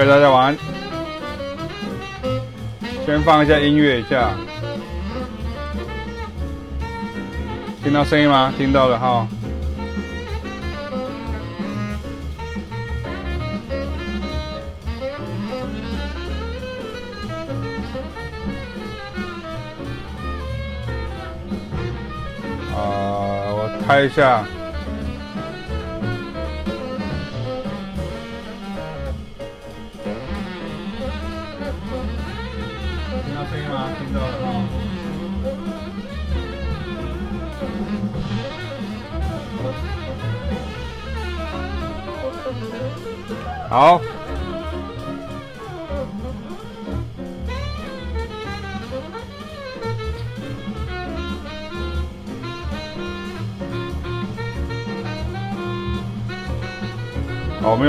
对，大家晚安。先放一下音乐一下，听到声音吗？听到了哈。啊，我开一下。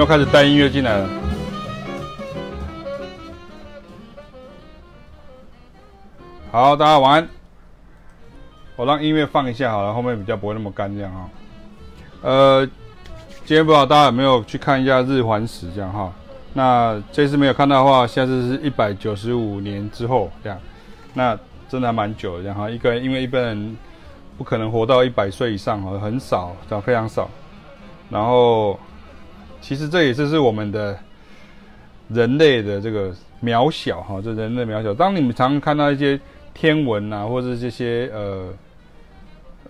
又开始带音乐进来了。好，大家晚安。我让音乐放一下好了，后面比较不会那么干这样啊。呃。今天不知道大家有没有去看一下日环食这样哈？那这次没有看到的话，下次是一百九十五年之后这样，那真的还蛮久的这样哈。一个人因为一般人不可能活到一百岁以上哈，很少，这样非常少。然后其实这也就是我们的人类的这个渺小哈，这人类渺小。当你们常常看到一些天文啊，或者这些呃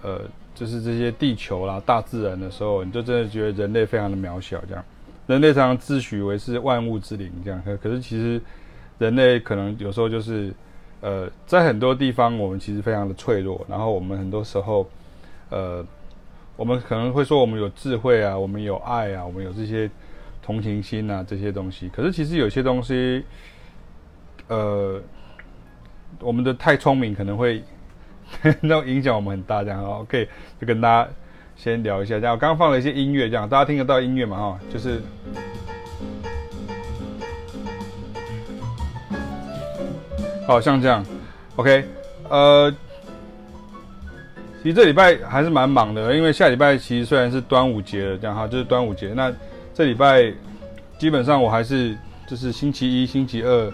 呃。就是这些地球啦、大自然的时候，你就真的觉得人类非常的渺小，这样。人类常常自诩为是万物之灵，这样。可可是其实，人类可能有时候就是，呃，在很多地方我们其实非常的脆弱。然后我们很多时候，呃，我们可能会说我们有智慧啊，我们有爱啊，我们有这些同情心啊这些东西。可是其实有些东西，呃，我们的太聪明可能会。那影响我们很大，这样 OK，就跟大家先聊一下。这样我刚刚放了一些音乐，这样大家听得到音乐嘛？哈，就是，好像这样，OK，呃，其实这礼拜还是蛮忙的，因为下礼拜其实虽然是端午节了，这样哈，就是端午节。那这礼拜基本上我还是就是星期一、星期二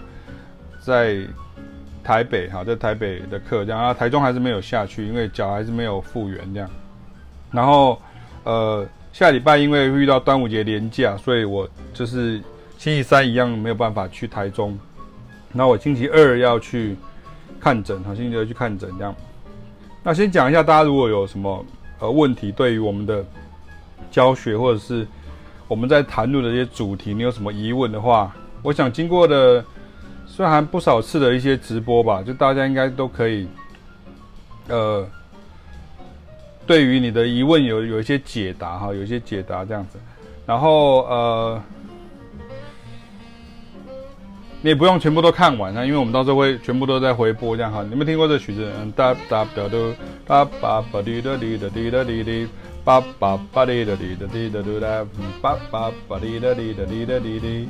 在。台北哈，在台北的课这样啊，台中还是没有下去，因为脚还是没有复原这样。然后，呃，下礼拜因为遇到端午节连假，所以我就是星期三一样没有办法去台中。那我星期二要去看诊，好，星期二去看诊这样。那先讲一下，大家如果有什么呃问题，对于我们的教学或者是我们在谈论的一些主题，你有什么疑问的话，我想经过的。虽然不少次的一些直播吧，就大家应该都可以，呃，对于你的疑问有有一些解答哈，有一些解答这样子，然后呃，你也不用全部都看完啊，因为我们到时候会全部都在回播这样哈。你们听过这曲子？嗯，哒哒哒嘟，哒叭叭滴哒滴哒滴哒滴滴，叭叭叭滴哒滴哒滴哒嘟哒，叭叭叭滴哒滴哒滴哒滴滴。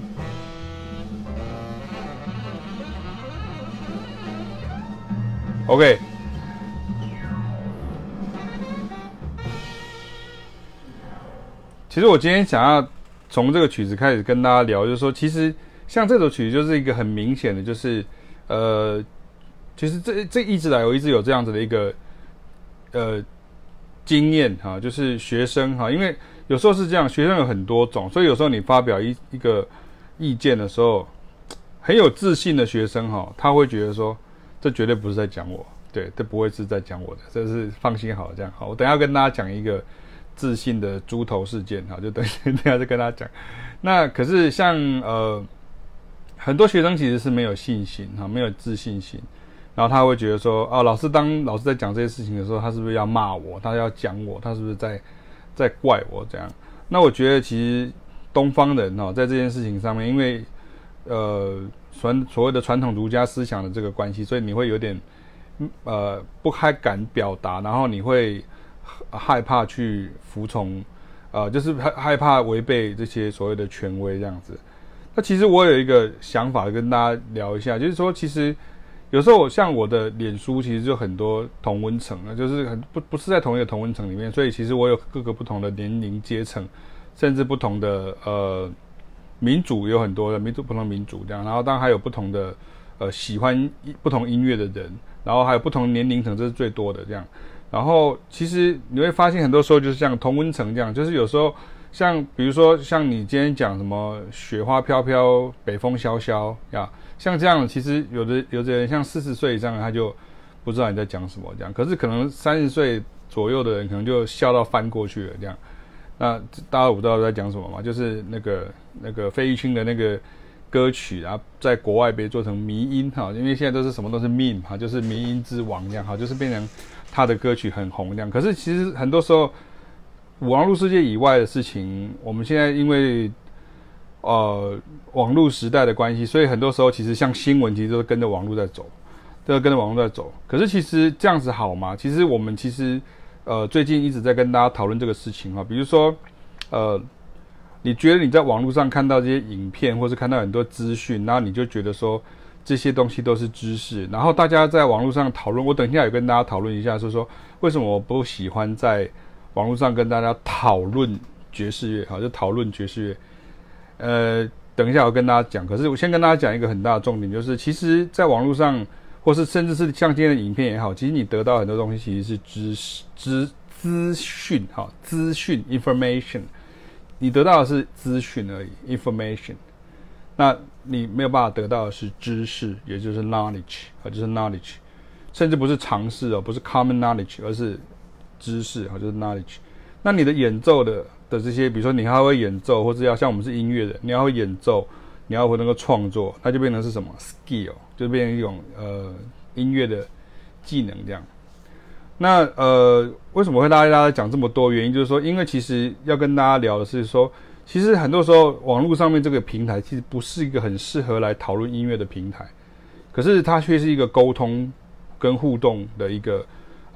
OK，其实我今天想要从这个曲子开始跟大家聊，就是说，其实像这首曲就是一个很明显的，就是呃，其实这这一直来我一直有这样子的一个呃经验哈，就是学生哈，因为有时候是这样，学生有很多种，所以有时候你发表一一个意见的时候，很有自信的学生哈，他会觉得说，这绝对不是在讲我，对，这不会是在讲我的，这是放心好这样好。我等下跟大家讲一个自信的猪头事件哈，就等等下再跟大家讲。那可是像呃。很多学生其实是没有信心哈，没有自信心，然后他会觉得说，哦，老师当老师在讲这些事情的时候，他是不是要骂我？他要讲我？他是不是在在怪我？这样？那我觉得其实东方人哈，在这件事情上面，因为呃传所谓的传统儒家思想的这个关系，所以你会有点呃不太敢表达，然后你会害怕去服从，呃，就是害害怕违背这些所谓的权威这样子。那其实我有一个想法跟大家聊一下，就是说，其实有时候像我的脸书，其实就很多同温层啊，就是很不不是在同一个同温层里面，所以其实我有各个不同的年龄阶层，甚至不同的呃民族有很多的民族不同民族这样，然后当然还有不同的呃喜欢不同音乐的人，然后还有不同年龄层，这是最多的这样。然后其实你会发现，很多时候就是像同温层这样，就是有时候。像比如说，像你今天讲什么雪花飘飘，北风萧萧呀，像这样，其实有的有的人像四十岁以上，他就不知道你在讲什么这样。可是可能三十岁左右的人，可能就笑到翻过去了这样。那大家不知道在讲什么嘛？就是那个那个费玉清的那个歌曲啊，在国外被做成迷音哈，因为现在都是什么都是 meme 哈，就是迷音之王这样哈，就是变成他的歌曲很红这样。可是其实很多时候。网络世界以外的事情，我们现在因为呃网络时代的关系，所以很多时候其实像新闻，其实都是跟着网络在走，都是跟着网络在走。可是其实这样子好吗？其实我们其实呃最近一直在跟大家讨论这个事情哈，比如说呃，你觉得你在网络上看到这些影片，或是看到很多资讯，然后你就觉得说这些东西都是知识，然后大家在网络上讨论，我等一下也跟大家讨论一下，就是说为什么我不喜欢在。网络上跟大家讨论爵士乐，好，就讨论爵士乐。呃，等一下我跟大家讲。可是我先跟大家讲一个很大的重点，就是其实，在网络上，或是甚至是像今天的影片也好，其实你得到很多东西，其实是知识、资资讯，哈，资讯 （information）。你得到的是资讯而已 （information）。那你没有办法得到的是知识，也就是 knowledge，啊，就是 knowledge，甚至不是常识哦，不是 common knowledge，而是。知识哈，就是 knowledge。那你的演奏的的这些，比如说你还会演奏，或者要像我们是音乐的，你要会演奏，你要会能够创作，那就变成是什么 skill，就变成一种呃音乐的技能这样。那呃，为什么会大家大家讲这么多？原因就是说，因为其实要跟大家聊的是说，其实很多时候网络上面这个平台其实不是一个很适合来讨论音乐的平台，可是它却是一个沟通跟互动的一个。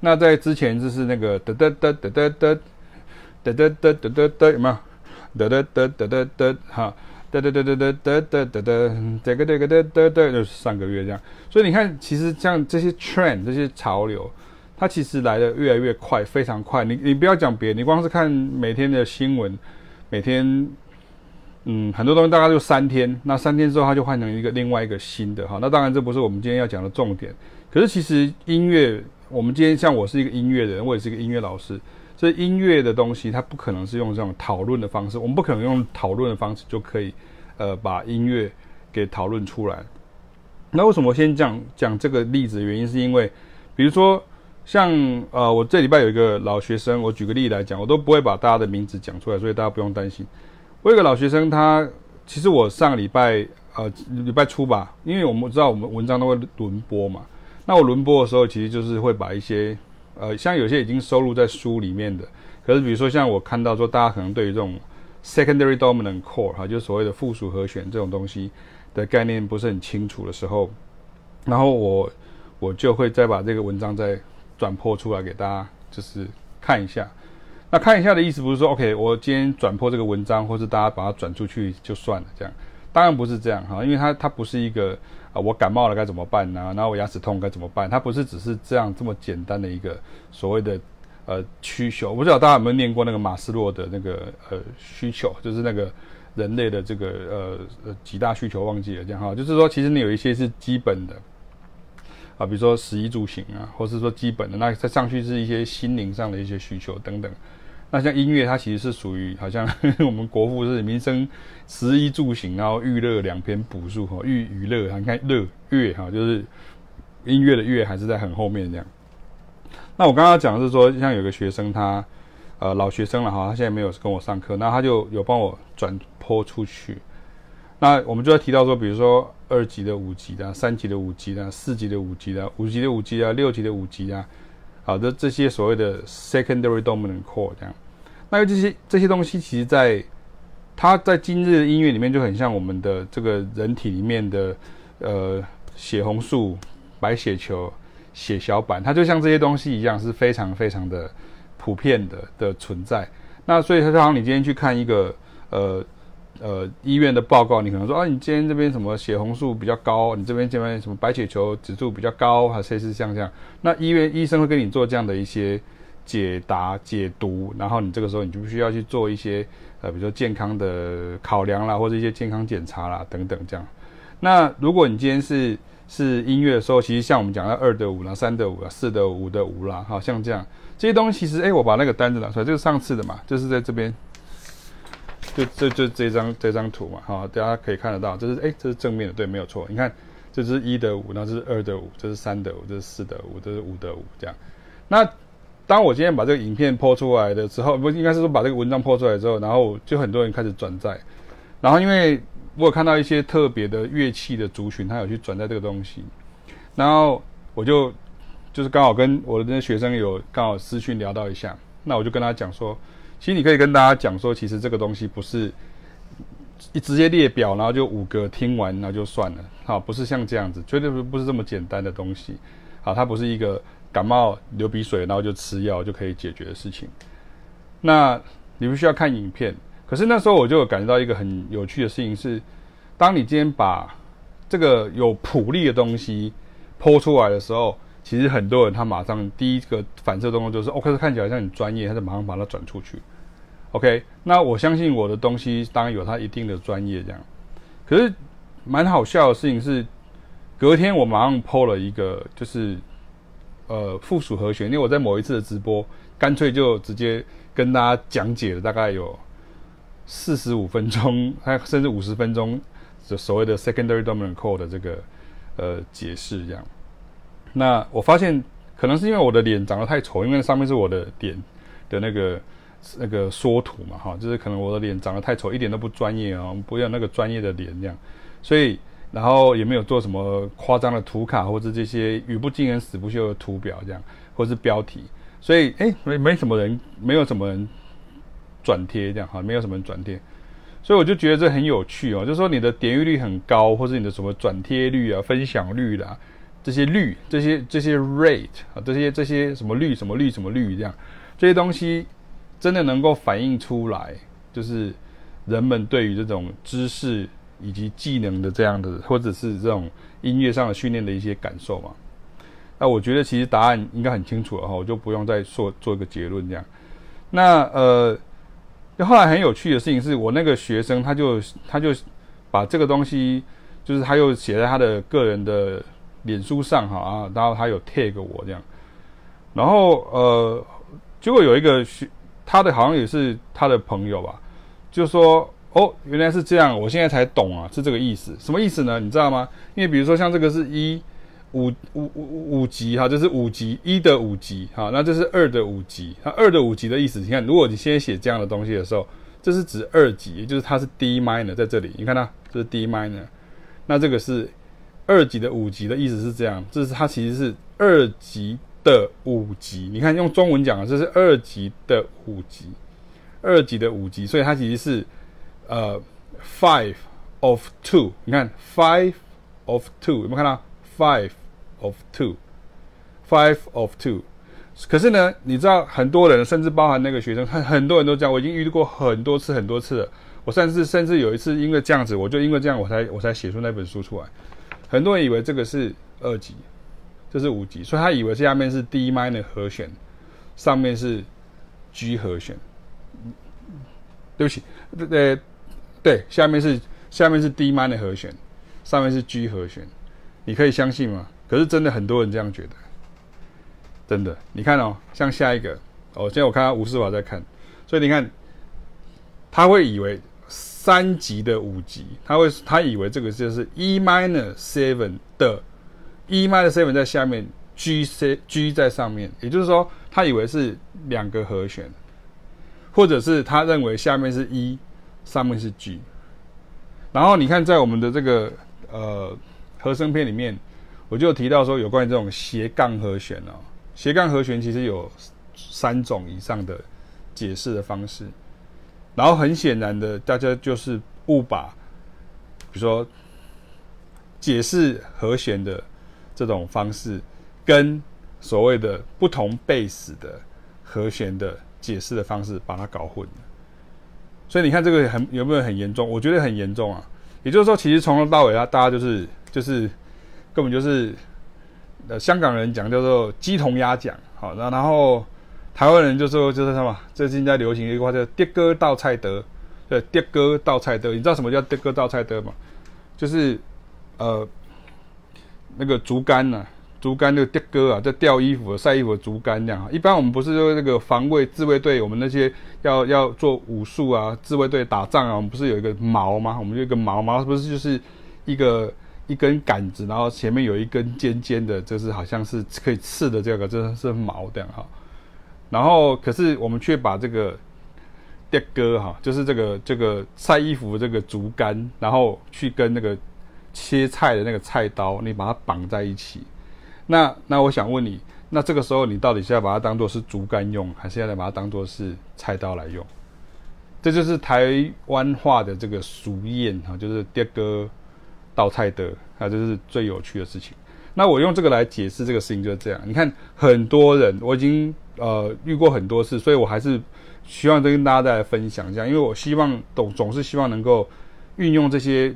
那在之前就是那个哒哒哒哒哒哒哒哒哒哒哒哒有没有？哒哒哒哒哒哒哈，哒哒哒哒哒哒哒哒哒，这个这个哒哒哒，就是上个月这样。所以你看，其实像这些 trend 这些潮流，它其实来的越来越快，非常快。你你不要讲别的，你光是看每天的新闻，每天嗯很多东西大概就三天，那三天之后它就换成一个另外一个新的哈。那当然这不是我们今天要讲的重点，可是其实音乐。我们今天像我是一个音乐人，我也是一个音乐老师，所以音乐的东西它不可能是用这种讨论的方式，我们不可能用讨论的方式就可以，呃，把音乐给讨论出来。那为什么我先讲讲这个例子原因，是因为，比如说像呃，我这礼拜有一个老学生，我举个例来讲，我都不会把大家的名字讲出来，所以大家不用担心。我有个老学生，他其实我上个礼拜呃礼拜初吧，因为我们知道我们文章都会轮播嘛。那我轮播的时候，其实就是会把一些，呃，像有些已经收录在书里面的，可是比如说像我看到说，大家可能对于这种 secondary dominant chord 哈，就是所谓的附属和弦这种东西的概念不是很清楚的时候，然后我我就会再把这个文章再转播出来给大家，就是看一下。那看一下的意思不是说，OK，我今天转播这个文章，或是大家把它转出去就算了，这样。当然不是这样哈，因为它它不是一个啊，我感冒了该怎么办呢？然后我牙齿痛该怎么办？它不是只是这样这么简单的一个所谓的呃需求。我不知道大家有没有念过那个马斯洛的那个呃需求，就是那个人类的这个呃呃几大需求忘记了这样哈，就是说其实你有一些是基本的啊，比如说食衣住行啊，或是说基本的，那再上去是一些心灵上的一些需求等等。那像音乐，它其实是属于好像 我们国父是民生、食衣住行，然后娱乐两篇补述哈，娱娱乐，你看乐乐哈，就是音乐的乐还是在很后面这样。那我刚刚讲的是说，像有个学生他呃老学生了哈，他现在没有跟我上课，那他就有帮我转播出去。那我们就要提到说，比如说二级的、五级的、三级的、五级的、四级的、五级的、五级的、五级的、六级的、五级的。好的，这些所谓的 secondary dominant chord 这样，那这些这些东西，其实在它在今日的音乐里面就很像我们的这个人体里面的呃血红素、白血球、血小板，它就像这些东西一样，是非常非常的普遍的的存在。那所以它就好像你今天去看一个呃。呃，医院的报告，你可能说啊，你今天这边什么血红素比较高，你这边这边什么白血球指数比较高，还是是像这样？那医院医生会跟你做这样的一些解答解读，然后你这个时候你就必须要去做一些呃，比如说健康的考量啦，或者一些健康检查啦等等这样。那如果你今天是是音乐的时候，其实像我们讲的二的五啦、三的五啦、四的五的五啦，好像这样这些东西，其实哎，我把那个单子拿出来，就是上次的嘛，就是在这边。就这就这张这张图嘛，好，大家可以看得到，这是哎，这是正面的，对，没有错。你看，这是一的五，那这是二的五，这是三的五，这是四的五，这是五的五，这样。那当我今天把这个影片 po 出来的时候，不应该是说把这个文章 po 出来之后，然后就很多人开始转载。然后因为我有看到一些特别的乐器的族群，他有去转载这个东西，然后我就就是刚好跟我的那些学生有刚好私讯聊到一下，那我就跟他讲说。其实你可以跟大家讲说，其实这个东西不是一直接列表，然后就五个听完，然后就算了，好，不是像这样子，绝对不不是这么简单的东西，好，它不是一个感冒流鼻水，然后就吃药就可以解决的事情。那你不需要看影片，可是那时候我就感觉到一个很有趣的事情是，当你今天把这个有谱例的东西抛出来的时候。其实很多人他马上第一个反射动作就是，OK，看起来像很专业，他就马上把它转出去。OK，那我相信我的东西当然有它一定的专业这样。可是蛮好笑的事情是，隔天我马上 PO 了一个，就是呃附属和弦，因为我在某一次的直播，干脆就直接跟大家讲解了大概有四十五分钟，还甚至五十分钟，就所谓的 secondary dominant chord 的这个呃解释这样。那我发现，可能是因为我的脸长得太丑，因为上面是我的脸的那个那个缩图嘛，哈，就是可能我的脸长得太丑，一点都不专业啊，不要那个专业的脸这样，所以然后也没有做什么夸张的图卡或者这些语不惊人死不休的图表这样，或是标题，所以哎，没没什么人，没有什么人转贴这样哈，没有什么人转贴，所以我就觉得这很有趣哦，就是说你的点阅率很高，或者你的什么转贴率啊、分享率啦。这些率，这些这些 rate 啊，这些这些什么率什么率什么率这样，这些东西真的能够反映出来，就是人们对于这种知识以及技能的这样的，或者是这种音乐上的训练的一些感受嘛？那我觉得其实答案应该很清楚了哈，我就不用再说做一个结论这样。那呃，后来很有趣的事情是我那个学生他就他就把这个东西，就是他又写在他的个人的。脸书上哈啊，然后他有 tag 我这样，然后呃，结果有一个学他的好像也是他的朋友吧，就说哦，原来是这样，我现在才懂啊，是这个意思，什么意思呢？你知道吗？因为比如说像这个是一五五五五级哈，这是五级一的五级哈，那这是二的五级，那二的五级的意思，你看，如果你先写这样的东西的时候，这是指二级，也就是它是 D minor 在这里，你看它这是 D minor，那这个是。二级的五级的意思是这样，这是它其实是二级的五级。你看用中文讲啊，这是二级的五级，二级的五级，所以它其实是呃 five of two。你看 five of two 有没有看到 five of two？five of two。可是呢，你知道很多人，甚至包含那个学生，很很多人都这样。我已经遇到过很多次、很多次了。我甚至甚至有一次，因为这样子，我就因为这样，我才我才写出那本书出来。很多人以为这个是二级，这是五级，所以他以为下面是 D minor 和弦，上面是 G 和弦。对不起，对对，下面是下面是 D minor 和弦，上面是 G 和弦。你可以相信吗？可是真的很多人这样觉得。真的，你看哦，像下一个哦，现在我看到吴世华在看，所以你看，他会以为三级的五级，他会他以为这个就是 E minor seven 的 E minor seven 在下面，G C G 在上面，也就是说，他以为是两个和弦，或者是他认为下面是 E，上面是 G，然后你看在我们的这个呃和声片里面，我就提到说有关于这种斜杠和弦哦。斜杠和弦其实有三种以上的解释的方式，然后很显然的，大家就是误把，比如说解释和弦的这种方式，跟所谓的不同贝斯的和弦的解释的方式把它搞混了。所以你看这个很有没有很严重？我觉得很严重啊。也就是说，其实从头到尾啊，大家就是就是根本就是。呃，香港人讲叫做鸡同鸭讲，好，那然后台湾人就说就是什么？最近在流行一句话叫“跌哥倒菜德”，对，“跌哥倒菜德”，你知道什么叫“跌哥倒菜德”吗？就是呃那个竹竿呐、竹竿那个跌哥啊，在吊衣服、晒衣服的竹竿这样。一般我们不是说那个防卫自卫队，我们那些要要做武术啊，自卫队打仗啊，我们不是有一个矛吗？我们有一个矛，矛不是就是一个？一根杆子，然后前面有一根尖尖的，就是好像是可以刺的这个，这是矛这样哈。然后可是我们却把这个跌哥哈，就是这个这个晒衣服这个竹竿，然后去跟那个切菜的那个菜刀，你把它绑在一起。那那我想问你，那这个时候你到底是要把它当做是竹竿用，还是要来把它当做是菜刀来用？这就是台湾话的这个俗谚哈，就是跌哥。倒菜的啊，这是最有趣的事情。那我用这个来解释这个事情就是这样。你看，很多人我已经呃遇过很多次，所以我还是希望跟大家再来分享一下，因为我希望总总是希望能够运用这些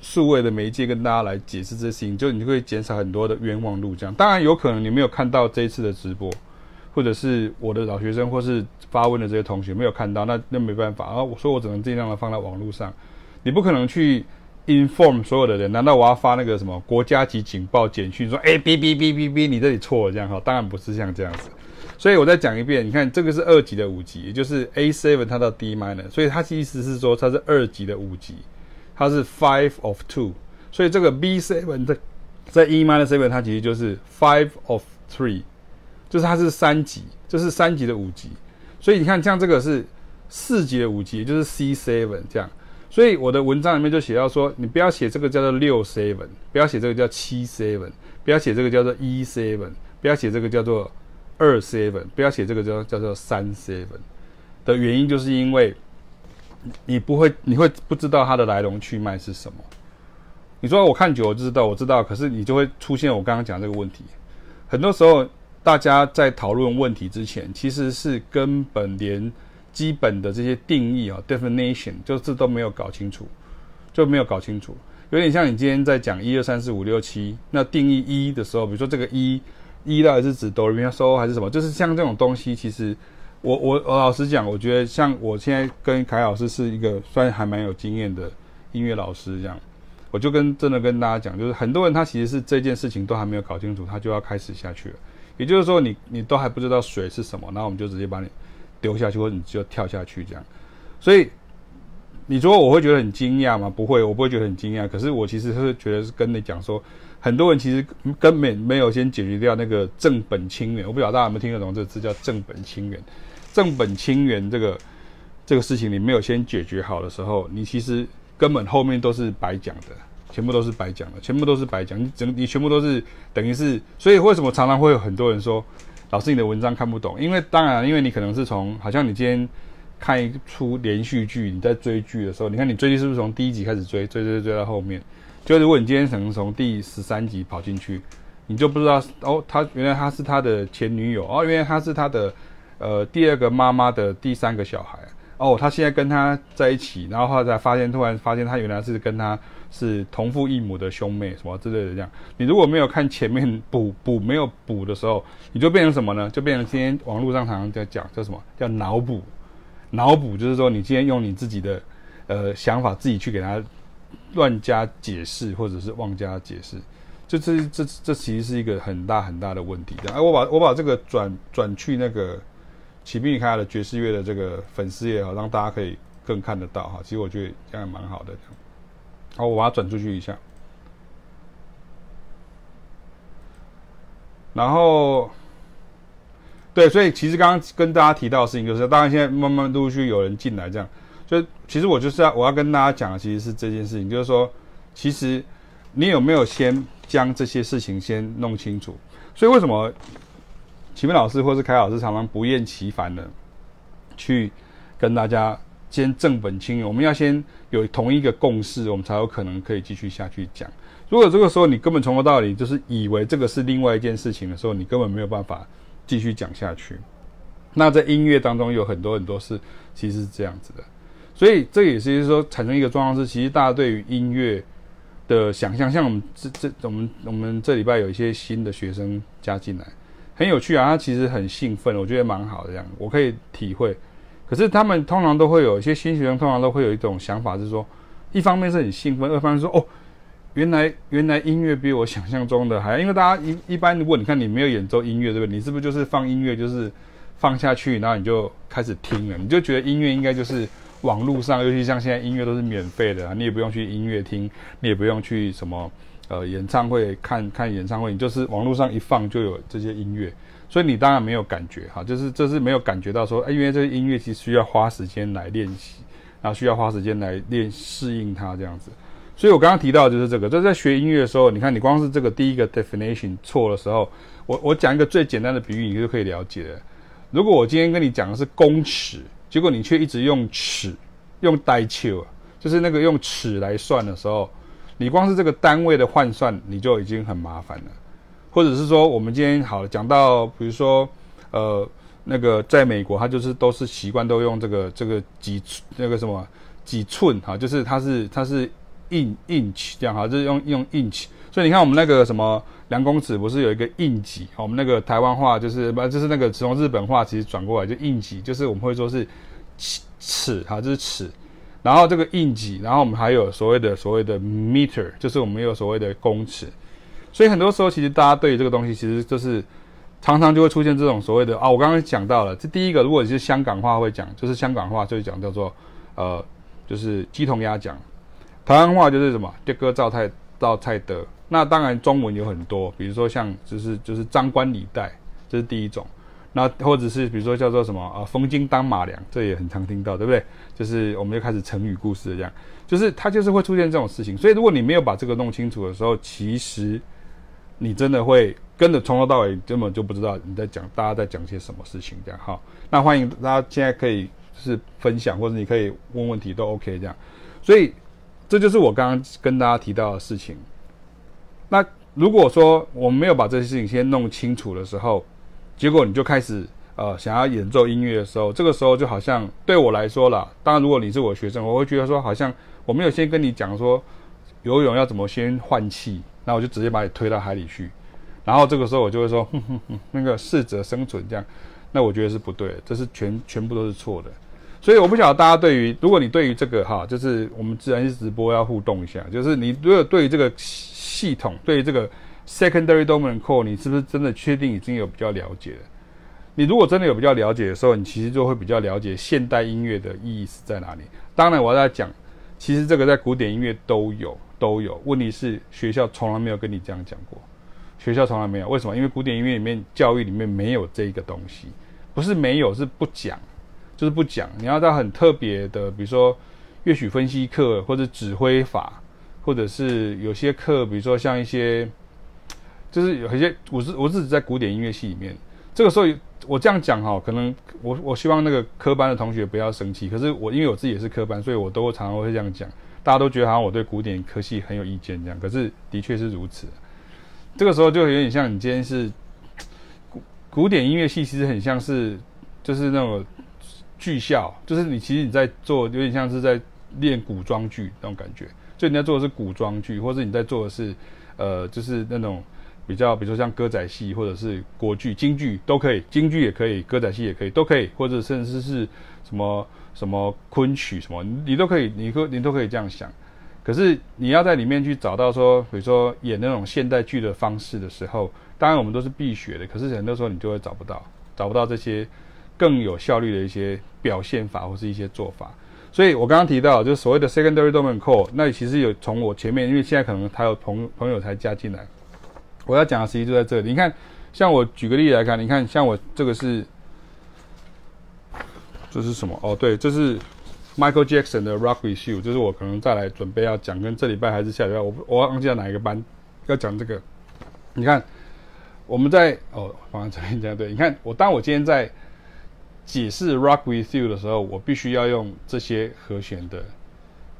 数位的媒介跟大家来解释这些事情，就你就会减少很多的冤枉路。这样，当然有可能你没有看到这一次的直播，或者是我的老学生或是发问的这些同学没有看到，那那没办法啊。我说我只能尽量的放在网络上，你不可能去。inform 所有的人，难道我要发那个什么国家级警报简讯说，哎，哔哔哔哔哔，你这里错了这样哈？当然不是像这样子。所以我再讲一遍，你看这个是二级的五级，也就是 A seven 它到 D minor，所以它的意思是说它是二级的五级，它是 five of two。所以这个 B seven 在在 E minor seven 它其实就是 five of three，就是它是三级，这是三级的五级。所以你看像这个是四级的五级，也就是 C seven 这样。所以我的文章里面就写到说，你不要写这个叫做六 seven，不要写这个叫七 seven，不要写这个叫做一 seven，不要写这个叫做二 seven，不要写这个叫叫做三 seven 的原因，就是因为你不会，你会不知道它的来龙去脉是什么。你说我看久了就知道，我知道，可是你就会出现我刚刚讲这个问题。很多时候大家在讨论问题之前，其实是根本连。基本的这些定义啊，definition，就是都没有搞清楚，就没有搞清楚，有点像你今天在讲一二三四五六七，那定义一的时候，比如说这个一，一到底是指哆来咪发嗦还是什么？就是像这种东西，其实我我我老实讲，我觉得像我现在跟凯老师是一个算还蛮有经验的音乐老师这样，我就跟真的跟大家讲，就是很多人他其实是这件事情都还没有搞清楚，他就要开始下去了，也就是说你你都还不知道水是什么，然后我们就直接把你。丢下去，或者你就跳下去这样，所以你说我会觉得很惊讶吗？不会，我不会觉得很惊讶。可是我其实是觉得是跟你讲说，很多人其实根本没有先解决掉那个正本清源。我不知道大家有没有听得懂这个字叫正本清源。正本清源这个这个事情你没有先解决好的时候，你其实根本后面都是白讲的，全部都是白讲的，全部都是白讲。你整你全部都是等于是，所以为什么常常会有很多人说？老师，你的文章看不懂，因为当然，因为你可能是从好像你今天看一出连续剧，你在追剧的时候，你看你追剧是不是从第一集开始追，追追追追到后面？就如果你今天可能从第十三集跑进去，你就不知道哦，他原来他是他的前女友哦，原来他是他的呃第二个妈妈的第三个小孩哦，他现在跟他在一起，然后后来才发现，突然发现他原来是跟他是同父异母的兄妹什么之类的这样。你如果没有看前面补补没有补的时候，你就变成什么呢？就变成今天网络上常常在讲叫什么叫脑补，脑补就是说你今天用你自己的呃想法自己去给他乱加解释，或者是妄加解释。这这这这其实是一个很大很大的问题。这样，哎，我把我把这个转转去那个启缤开的爵士乐的这个粉丝页哈，让大家可以更看得到哈。其实我觉得这样蛮好的。好，我把它转出去一下。然后，对，所以其实刚刚跟大家提到的事情就是，当然现在慢慢陆续有人进来，这样，就其实我就是要我要跟大家讲的，其实是这件事情，就是说，其实你有没有先。将这些事情先弄清楚，所以为什么启明老师或是凯老师常常不厌其烦的去跟大家先正本清源？我们要先有同一个共识，我们才有可能可以继续下去讲。如果这个时候你根本从头到尾就是以为这个是另外一件事情的时候，你根本没有办法继续讲下去。那在音乐当中有很多很多事其实是这样子的，所以这也是说产生一个状况是，其实大家对于音乐。的想象，像我们这这我们我们这礼拜有一些新的学生加进来，很有趣啊，他其实很兴奋，我觉得蛮好的这样，我可以体会。可是他们通常都会有一些新学生，通常都会有一种想法，是说，一方面是很兴奋，二方面说，哦，原来原来音乐比我想象中的还，因为大家一一般如果你看你没有演奏音乐，对不对？你是不是就是放音乐就是放下去，然后你就开始听了，你就觉得音乐应该就是。网络上，尤其像现在音乐都是免费的啊，你也不用去音乐厅，你也不用去什么呃演唱会看看演唱会，你就是网络上一放就有这些音乐，所以你当然没有感觉哈，就是这是没有感觉到说，哎，因为这些音乐其实需要花时间来练习，然后需要花时间来练适应它这样子。所以我刚刚提到的就是这个，就是在学音乐的时候，你看你光是这个第一个 definition 错的时候，我我讲一个最简单的比喻，你就可以了解。如果我今天跟你讲的是公尺。结果你却一直用尺，用代丘，就是那个用尺来算的时候，你光是这个单位的换算，你就已经很麻烦了。或者是说，我们今天好讲到，比如说，呃，那个在美国，他就是都是习惯都用这个这个几那个什么几寸哈，就是它是它是 in inch 这样哈，就是用用 inch。所以你看我们那个什么梁公子不是有一个印几？我们那个台湾话就是不就是那个从日本话其实转过来就印几，就是我们会说是尺尺哈，这是尺。然后这个印几，然后我们还有所谓的所谓的 meter，就是我们有所谓的公尺。所以很多时候其实大家对于这个东西，其实就是常常就会出现这种所谓的啊，我刚刚讲到了，这第一个如果你是香港话会讲，就是香港话就会讲叫做呃，就是鸡同鸭讲。台湾话就是什么爹哥造菜造菜的。那当然，中文有很多，比如说像就是就是张冠李戴，这是第一种。那或者是比如说叫做什么啊，风金当马良，这也很常听到，对不对？就是我们就开始成语故事这样，就是它就是会出现这种事情。所以如果你没有把这个弄清楚的时候，其实你真的会跟着从头到尾根本就不知道你在讲，大家在讲些什么事情这样。好，那欢迎大家现在可以就是分享，或者你可以问问题都 OK 这样。所以这就是我刚刚跟大家提到的事情。那如果说我们没有把这些事情先弄清楚的时候，结果你就开始呃想要演奏音乐的时候，这个时候就好像对我来说啦，当然如果你是我学生，我会觉得说好像我没有先跟你讲说游泳要怎么先换气，那我就直接把你推到海里去，然后这个时候我就会说哼哼哼，那个适者生存这样，那我觉得是不对，这是全全部都是错的。所以我不晓得大家对于，如果你对于这个哈，就是我们自然是直播要互动一下，就是你如果对于这个。系统对于这个 secondary domain chord，你是不是真的确定已经有比较了解了？你如果真的有比较了解的时候，你其实就会比较了解现代音乐的意义是在哪里。当然，我要在讲，其实这个在古典音乐都有都有。问题是学校从来没有跟你这样讲过，学校从来没有。为什么？因为古典音乐里面教育里面没有这个东西，不是没有，是不讲，就是不讲。你要到很特别的，比如说乐曲分析课或者指挥法。或者是有些课，比如说像一些，就是有一些，我是我自己在古典音乐系里面，这个时候我这样讲哈，可能我我希望那个科班的同学不要生气。可是我因为我自己也是科班，所以我都常常会这样讲，大家都觉得好像我对古典科系很有意见这样，可是的确是如此。这个时候就有点像你今天是古古典音乐系，其实很像是就是那种剧校，就是你其实你在做，有点像是在练古装剧那种感觉。就你在做的是古装剧，或者你在做的是呃，就是那种比较，比如说像歌仔戏或者是国剧、京剧都可以，京剧也可以，歌仔戏也可以，都可以，或者甚至是什么什么昆曲什么，你都可以，你可你都可以这样想。可是你要在里面去找到说，比如说演那种现代剧的方式的时候，当然我们都是必学的。可是很多时候你就会找不到，找不到这些更有效率的一些表现法或是一些做法。所以我刚刚提到，就是所谓的 secondary domain call，那其实有从我前面，因为现在可能他有朋友朋友才加进来，我要讲的实际就在这里。你看，像我举个例子来看，你看像我这个是，这是什么？哦，对，这是。Michael Jackson 的 Rock with You，就是我可能再来准备要讲，跟这礼拜还是下礼拜，我我忘记了哪一个班要讲这个。你看，我们在哦，放在这边讲对。你看，我当我今天在解释 Rock with You 的时候，我必须要用这些和弦的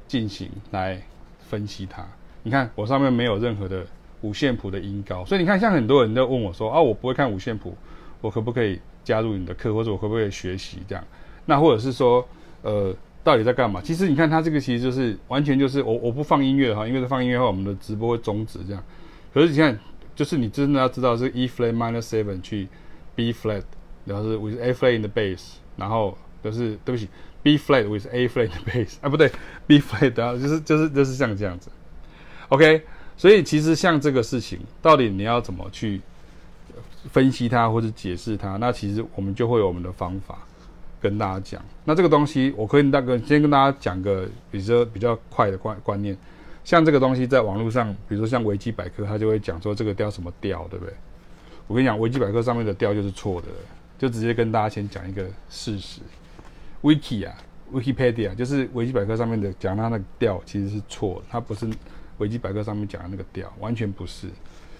进行来分析它。你看，我上面没有任何的五线谱的音高，所以你看，像很多人都问我说啊，我不会看五线谱，我可不可以加入你的课，或者我可不可以学习这样？那或者是说，呃。到底在干嘛？其实你看，它这个其实就是完全就是我我不放音乐哈，因为放音乐的话，我们的直播会终止这样。可是你看，就是你真的要知道是 E flat minor seven 去 B flat，然后是 with A flat in the bass，然后就是对不起 B flat with A flat in the bass 啊，不对 B flat，然后就是就是就是像这样子。OK，所以其实像这个事情，到底你要怎么去分析它或者解释它？那其实我们就会有我们的方法。跟大家讲，那这个东西我可以大概先跟大家讲个比较比较快的观观念，像这个东西在网络上，比如说像维基百科，它就会讲说这个调什么调，对不对？我跟你讲，维基百科上面的调就是错的，就直接跟大家先讲一个事实。Wiki 啊，Wikipedia 就是维基百科上面的讲它那个调其实是错的，它不是维基百科上面讲的那个调，完全不是。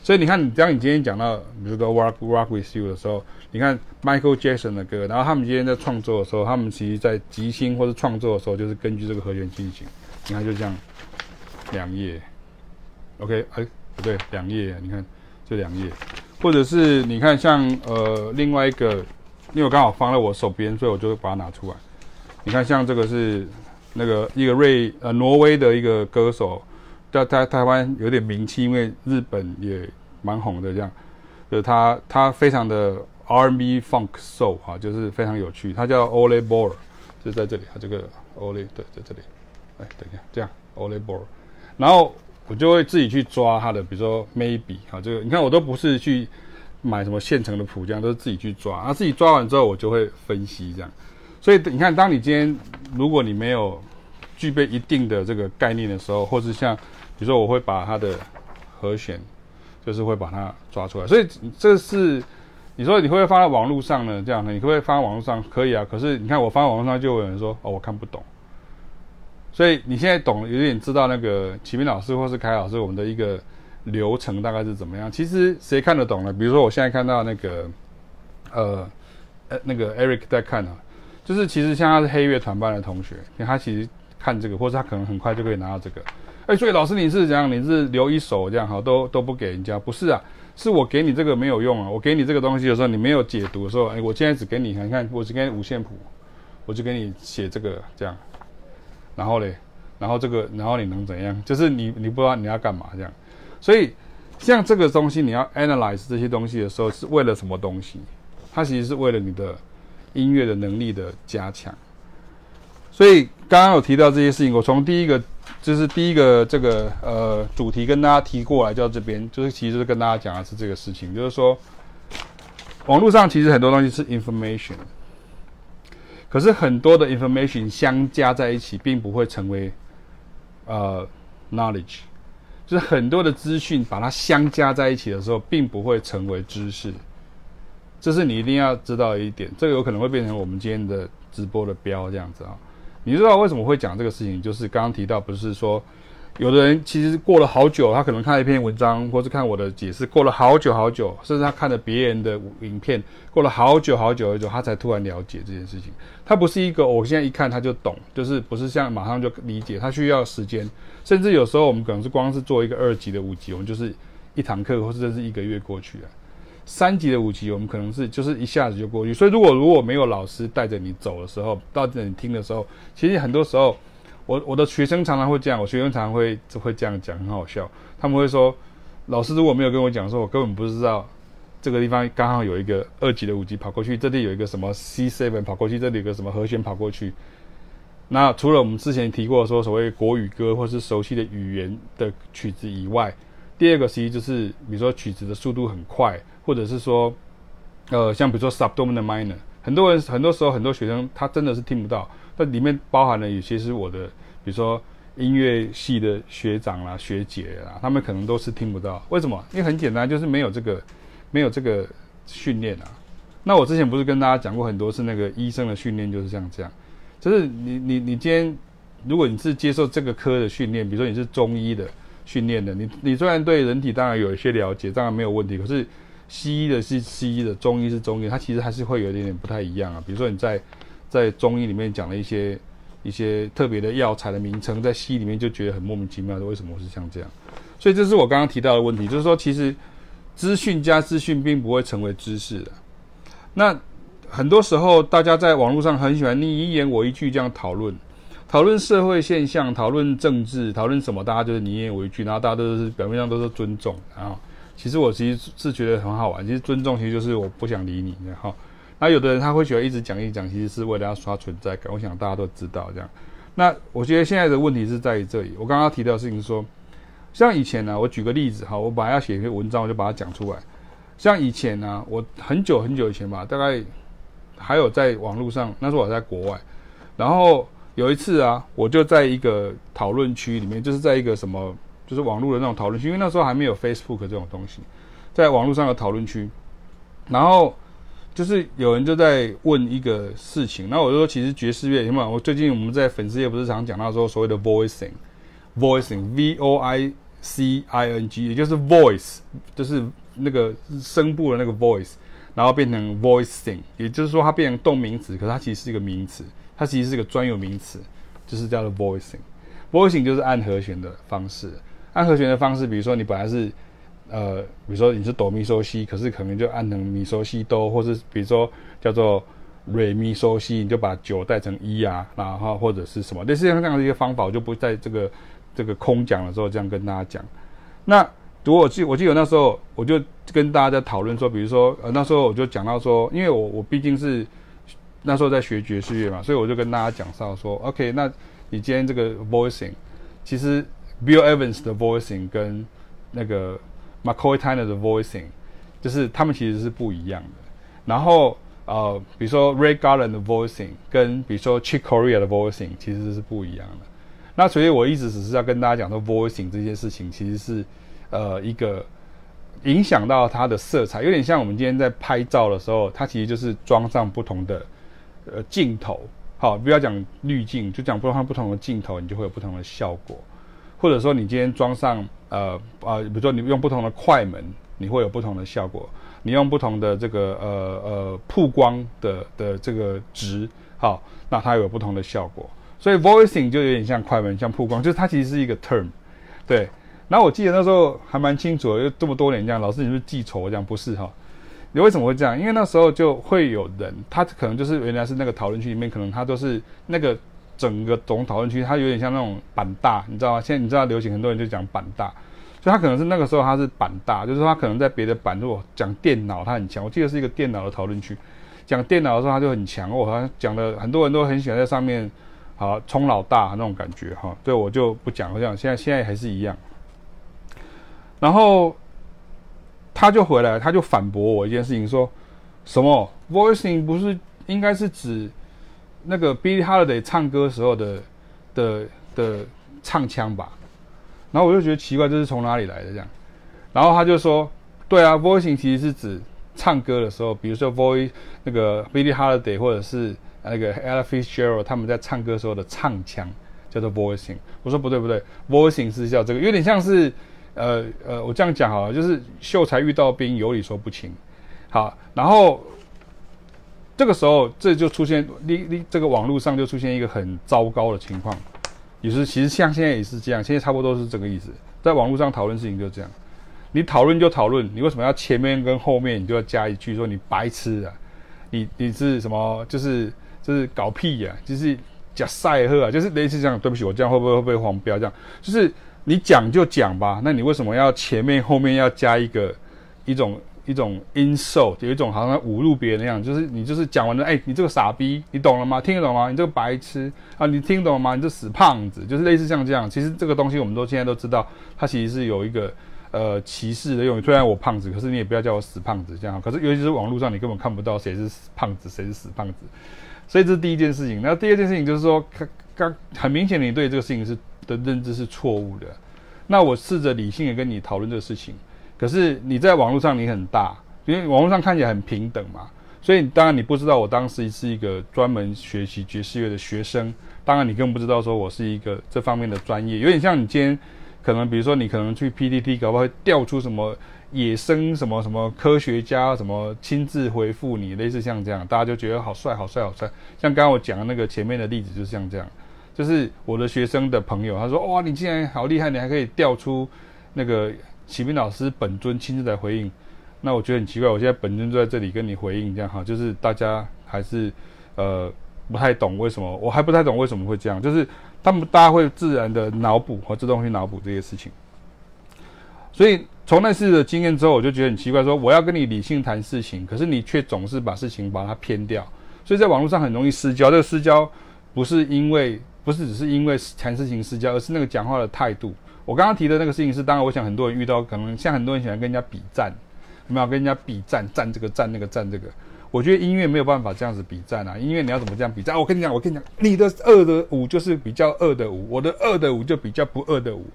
所以你看，当你今天讲到，比如说 Rock Rock with You 的时候，你看 Michael Jackson 的歌，然后他们今天在创作的时候，他们其实在即兴或者创作的时候，就是根据这个和弦进行。你看就这样，两页，OK，哎，不对，两页，你看这两页，或者是你看像呃另外一个，因为我刚好放在我手边，所以我就会把它拿出来。你看像这个是那个一个瑞呃挪威的一个歌手。在台台湾有点名气，因为日本也蛮红的，这样，就是他他非常的 R&B Funk Soul 啊，就是非常有趣。他叫 Ole Bull，就在这里，他这个 Ole 对，在这里，哎，等一下，这样 Ole Bull，然后我就会自己去抓它的，比如说 Maybe 啊，这个你看我都不是去买什么现成的谱，这样都是自己去抓，啊，自己抓完之后我就会分析这样。所以你看，当你今天如果你没有具备一定的这个概念的时候，或是像比如说，我会把它的和弦，就是会把它抓出来。所以这是你说你会不会放在网络上呢？这样呢，你可不可以放在网络上？可以啊。可是你看我放在网络上，就有人说哦，我看不懂。所以你现在懂，有点知道那个启明老师或是凯老师我们的一个流程大概是怎么样。其实谁看得懂呢？比如说我现在看到那个呃呃那个 Eric 在看啊，就是其实像他是黑乐团班的同学，他其实看这个，或者他可能很快就可以拿到这个。哎，所以老师你是怎样？你是留一手这样哈，都都不给人家？不是啊，是我给你这个没有用啊。我给你这个东西的时候，你没有解读的时候，哎，我现在只给你看看，我只给你五线谱，我就给你写这个这样。然后嘞，然后这个，然后你能怎样？就是你你不知道你要干嘛这样。所以像这个东西，你要 analyze 这些东西的时候，是为了什么东西？它其实是为了你的音乐的能力的加强。所以刚刚有提到这些事情，我从第一个。就是第一个这个呃主题跟大家提过来，就到这边，就是其实是跟大家讲的是这个事情，就是说网络上其实很多东西是 information，可是很多的 information 相加在一起，并不会成为呃 knowledge，就是很多的资讯把它相加在一起的时候，并不会成为知识，这是你一定要知道的一点，这个有可能会变成我们今天的直播的标这样子啊。你知道为什么会讲这个事情？就是刚刚提到，不是说有的人其实过了好久，他可能看一篇文章，或是看我的解释，过了好久好久，甚至他看了别人的影片，过了好久好久好久，他才突然了解这件事情。他不是一个我现在一看他就懂，就是不是像马上就理解，他需要时间，甚至有时候我们可能是光是做一个二级的五级，我们就是一堂课，或者是一个月过去啊。三级的五级，我们可能是就是一下子就过去。所以如果如果没有老师带着你走的时候，到这里听的时候，其实很多时候，我我的学生常常会这样，我学生常常会就会这样讲，很好笑。他们会说，老师如果没有跟我讲说，我根本不知道这个地方刚好有一个二级的五级跑过去，这里有一个什么 C seven 跑过去，这里有个什么和弦跑过去。那除了我们之前提过说所谓国语歌或是熟悉的语言的曲子以外，第二个其实就是比如说曲子的速度很快。或者是说，呃，像比如说 subdominant minor，很多人很多时候很多学生他真的是听不到，那里面包含了有些是我的，比如说音乐系的学长啦、学姐啦，他们可能都是听不到。为什么？因为很简单，就是没有这个没有这个训练啊。那我之前不是跟大家讲过很多次，那个医生的训练就是像这样，就是你你你今天如果你是接受这个科的训练，比如说你是中医的训练的，你你虽然对人体当然有一些了解，当然没有问题，可是。西医的是西医的，中医是中医，它其实还是会有一点点不太一样啊。比如说你在在中医里面讲了一些一些特别的药材的名称，在西医里面就觉得很莫名其妙的，为什么是像这样？所以这是我刚刚提到的问题，就是说其实资讯加资讯并不会成为知识的。那很多时候大家在网络上很喜欢你一言我一句这样讨论，讨论社会现象，讨论政治，讨论什么，大家就是你一言我一句，然后大家都是表面上都是尊重，然后。其实我其实是觉得很好玩。其实尊重其实就是我不想理你，然后那有的人他会喜欢一直讲一讲，其实是为了要刷存在感。我想大家都知道这样。那我觉得现在的问题是在于这里。我刚刚提到的事情是说，像以前呢、我举个例子哈，我本来要写一篇文章，我就把它讲出来。像以前呢、我很久很久以前吧，大概还有在网络上，那时候我在国外，然后有一次啊，我就在一个讨论区里面，就是在一个什么。就是网络的那种讨论区，因为那时候还没有 Facebook 这种东西，在网络上的讨论区，然后就是有人就在问一个事情，那我就说，其实爵士乐，因为我最近我们在粉丝页不是常讲到说所谓的 voicing，voicing，v o i c i n g，也就是 voice，就是那个声部的那个 voice，然后变成 voicing，也就是说它变成动名词，可是它其实是一个名词，它其实是一个专有名词，就是叫做 voicing，voicing 就是按和弦的方式。按和弦的方式，比如说你本来是，呃，比如说你是哆咪嗦西，可是可能就按成咪嗦西哆，或是比如说叫做瑞咪嗦西，你就把九带成一啊，然后或者是什么类似这样的一个方法，我就不在这个这个空讲的时候这样跟大家讲。那如果我记我记得那时候我就跟大家在讨论说，比如说呃那时候我就讲到说，因为我我毕竟是那时候在学爵士乐嘛，所以我就跟大家讲到说，OK，那你今天这个 voicing 其实。Bill Evans 的 voicing 跟那个 McCoy Tyner 的 voicing，就是他们其实是不一样的。然后呃，比如说 Ray Garland 的 voicing 跟比如说 Chick Corea 的 voicing 其实是不一样的。那所以我一直只是要跟大家讲说，voicing 这件事情其实是呃一个影响到它的色彩，有点像我们今天在拍照的时候，它其实就是装上不同的呃镜头。好，不要讲滤镜，就讲不同不同的镜头，你就会有不同的效果。或者说你今天装上呃呃，比如说你用不同的快门，你会有不同的效果。你用不同的这个呃呃曝光的的这个值，好，那它有不同的效果。所以 voicing 就有点像快门，像曝光，就是它其实是一个 term。对。然后我记得那时候还蛮清楚的，就这么多年这样，老师你是不是记仇这样？不是哈。你为什么会这样？因为那时候就会有人，他可能就是原来是那个讨论区里面，可能他都是那个。整个总讨论区，它有点像那种板大，你知道吗？现在你知道流行，很多人就讲板大，所以他可能是那个时候他是板大，就是说他可能在别的板，如果讲电脑，他很强。我记得是一个电脑的讨论区，讲电脑的时候他就很强。我好像讲的很多人都很喜欢在上面，好冲老大那种感觉哈。对，我就不讲，我讲现在现在还是一样。然后他就回来，他就反驳我一件事情，说什么 voicing 不是应该是指。那个 Billy Holiday 唱歌时候的的的唱腔吧，然后我就觉得奇怪，这是从哪里来的这样？然后他就说，对啊，voicing 其实是指唱歌的时候，比如说 voice 那个 Billy Holiday 或者是那个 Ella Fitzgerald 他们在唱歌时候的唱腔叫做 voicing。我说不对不对，voicing 是叫这个，有点像是呃呃，我这样讲好了，就是秀才遇到兵，有理说不清。好，然后。这个时候，这就出现，你你这个网络上就出现一个很糟糕的情况，也是其实像现在也是这样，现在差不多是这个意思，在网络上讨论事情就这样。你讨论就讨论，你为什么要前面跟后面你就要加一句说你白痴啊？你你是什么？就是就是搞屁呀、啊？就是假赛赫啊？就是类似这样。对不起，我这样会不会会被黄标？这样就是你讲就讲吧。那你为什么要前面后面要加一个一种一种 insult，有一种好像侮辱别人那样？就是你就是讲完了，哎，你这个傻逼，你懂了吗？听得懂吗？你这个白痴啊，你听懂了吗？你这死胖子，就是类似像这样。其实这个东西我们都现在都知道，它其实是有一个。呃，歧视的用语，虽然我胖子，可是你也不要叫我死胖子这样。可是尤其是网络上，你根本看不到谁是死胖子，谁是死胖子。所以这是第一件事情。那第二件事情就是说，刚刚很明显，你对这个事情是的认知是错误的。那我试着理性的跟你讨论这个事情，可是你在网络上你很大，因为网络上看起来很平等嘛。所以当然你不知道我当时是一个专门学习爵士乐的学生，当然你更不知道说我是一个这方面的专业，有点像你今天。可能比如说你可能去 PTT 搞不好会调出什么野生什么什么科学家什么亲自回复你，类似像这样，大家就觉得好帅好帅好帅。像刚刚我讲的那个前面的例子就是像这样，就是我的学生的朋友他说哇，你竟然好厉害，你还可以调出那个启明老师本尊亲自来回应，那我觉得很奇怪，我现在本尊就在这里跟你回应这样哈，就是大家还是呃不太懂为什么，我还不太懂为什么会这样，就是。他们大家会自然的脑补和自动去脑补这些事情，所以从那次的经验之后，我就觉得很奇怪，说我要跟你理性谈事情，可是你却总是把事情把它偏掉，所以在网络上很容易失焦。这个失焦不是因为不是只是因为谈事情失焦，而是那个讲话的态度。我刚刚提的那个事情是，当然我想很多人遇到，可能像很多人喜欢跟人家比赞，有没有跟人家比赞，赞这个赞那个赞这个。我觉得音乐没有办法这样子比赞啊！音乐你要怎么这样比赞？我跟你讲，我跟你讲，你的二的五就是比较二的五，我的二的五就比较不二的五。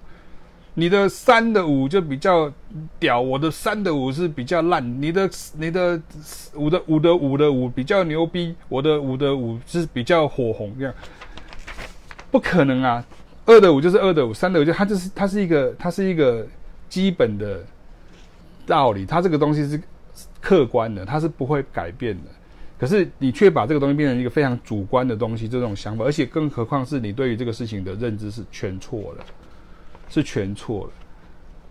你的三的五就比较屌，我的三的五是比较烂。你的你的五的五的五的五比较牛逼，我的五的五是比较火红。这样不可能啊！二的五就是二的五，三的五就它就是它是一个它是一个基本的道理，它这个东西是。客观的，它是不会改变的。可是你却把这个东西变成一个非常主观的东西，这种想法，而且更何况是你对于这个事情的认知是全错的，是全错的。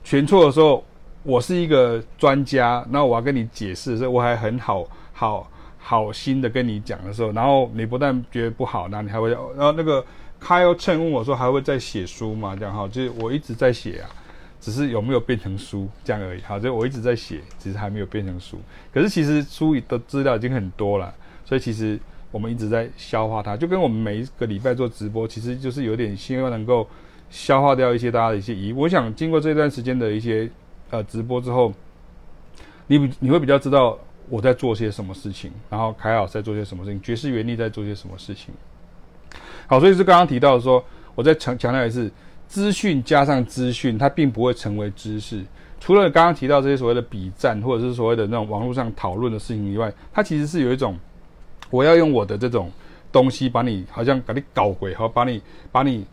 全错的时候，我是一个专家，那我要跟你解释的时候，我还很好好好心的跟你讲的时候，然后你不但觉得不好，那你还会，然后那个他又趁问我说，还会再写书吗？这样哈，就是我一直在写啊。只是有没有变成书这样而已。好，就我一直在写，只是还没有变成书。可是其实书里的资料已经很多了，所以其实我们一直在消化它。就跟我们每一个礼拜做直播，其实就是有点希望能够消化掉一些大家的一些疑。我想经过这段时间的一些呃直播之后，你你会比较知道我在做些什么事情，然后凯老在做些什么事情，爵士原力在做些什么事情。好，所以是刚刚提到说，我再强强调一次。资讯加上资讯，它并不会成为知识。除了刚刚提到这些所谓的笔战，或者是所谓的那种网络上讨论的事情以外，它其实是有一种，我要用我的这种东西把你好像把你搞鬼，好把你把你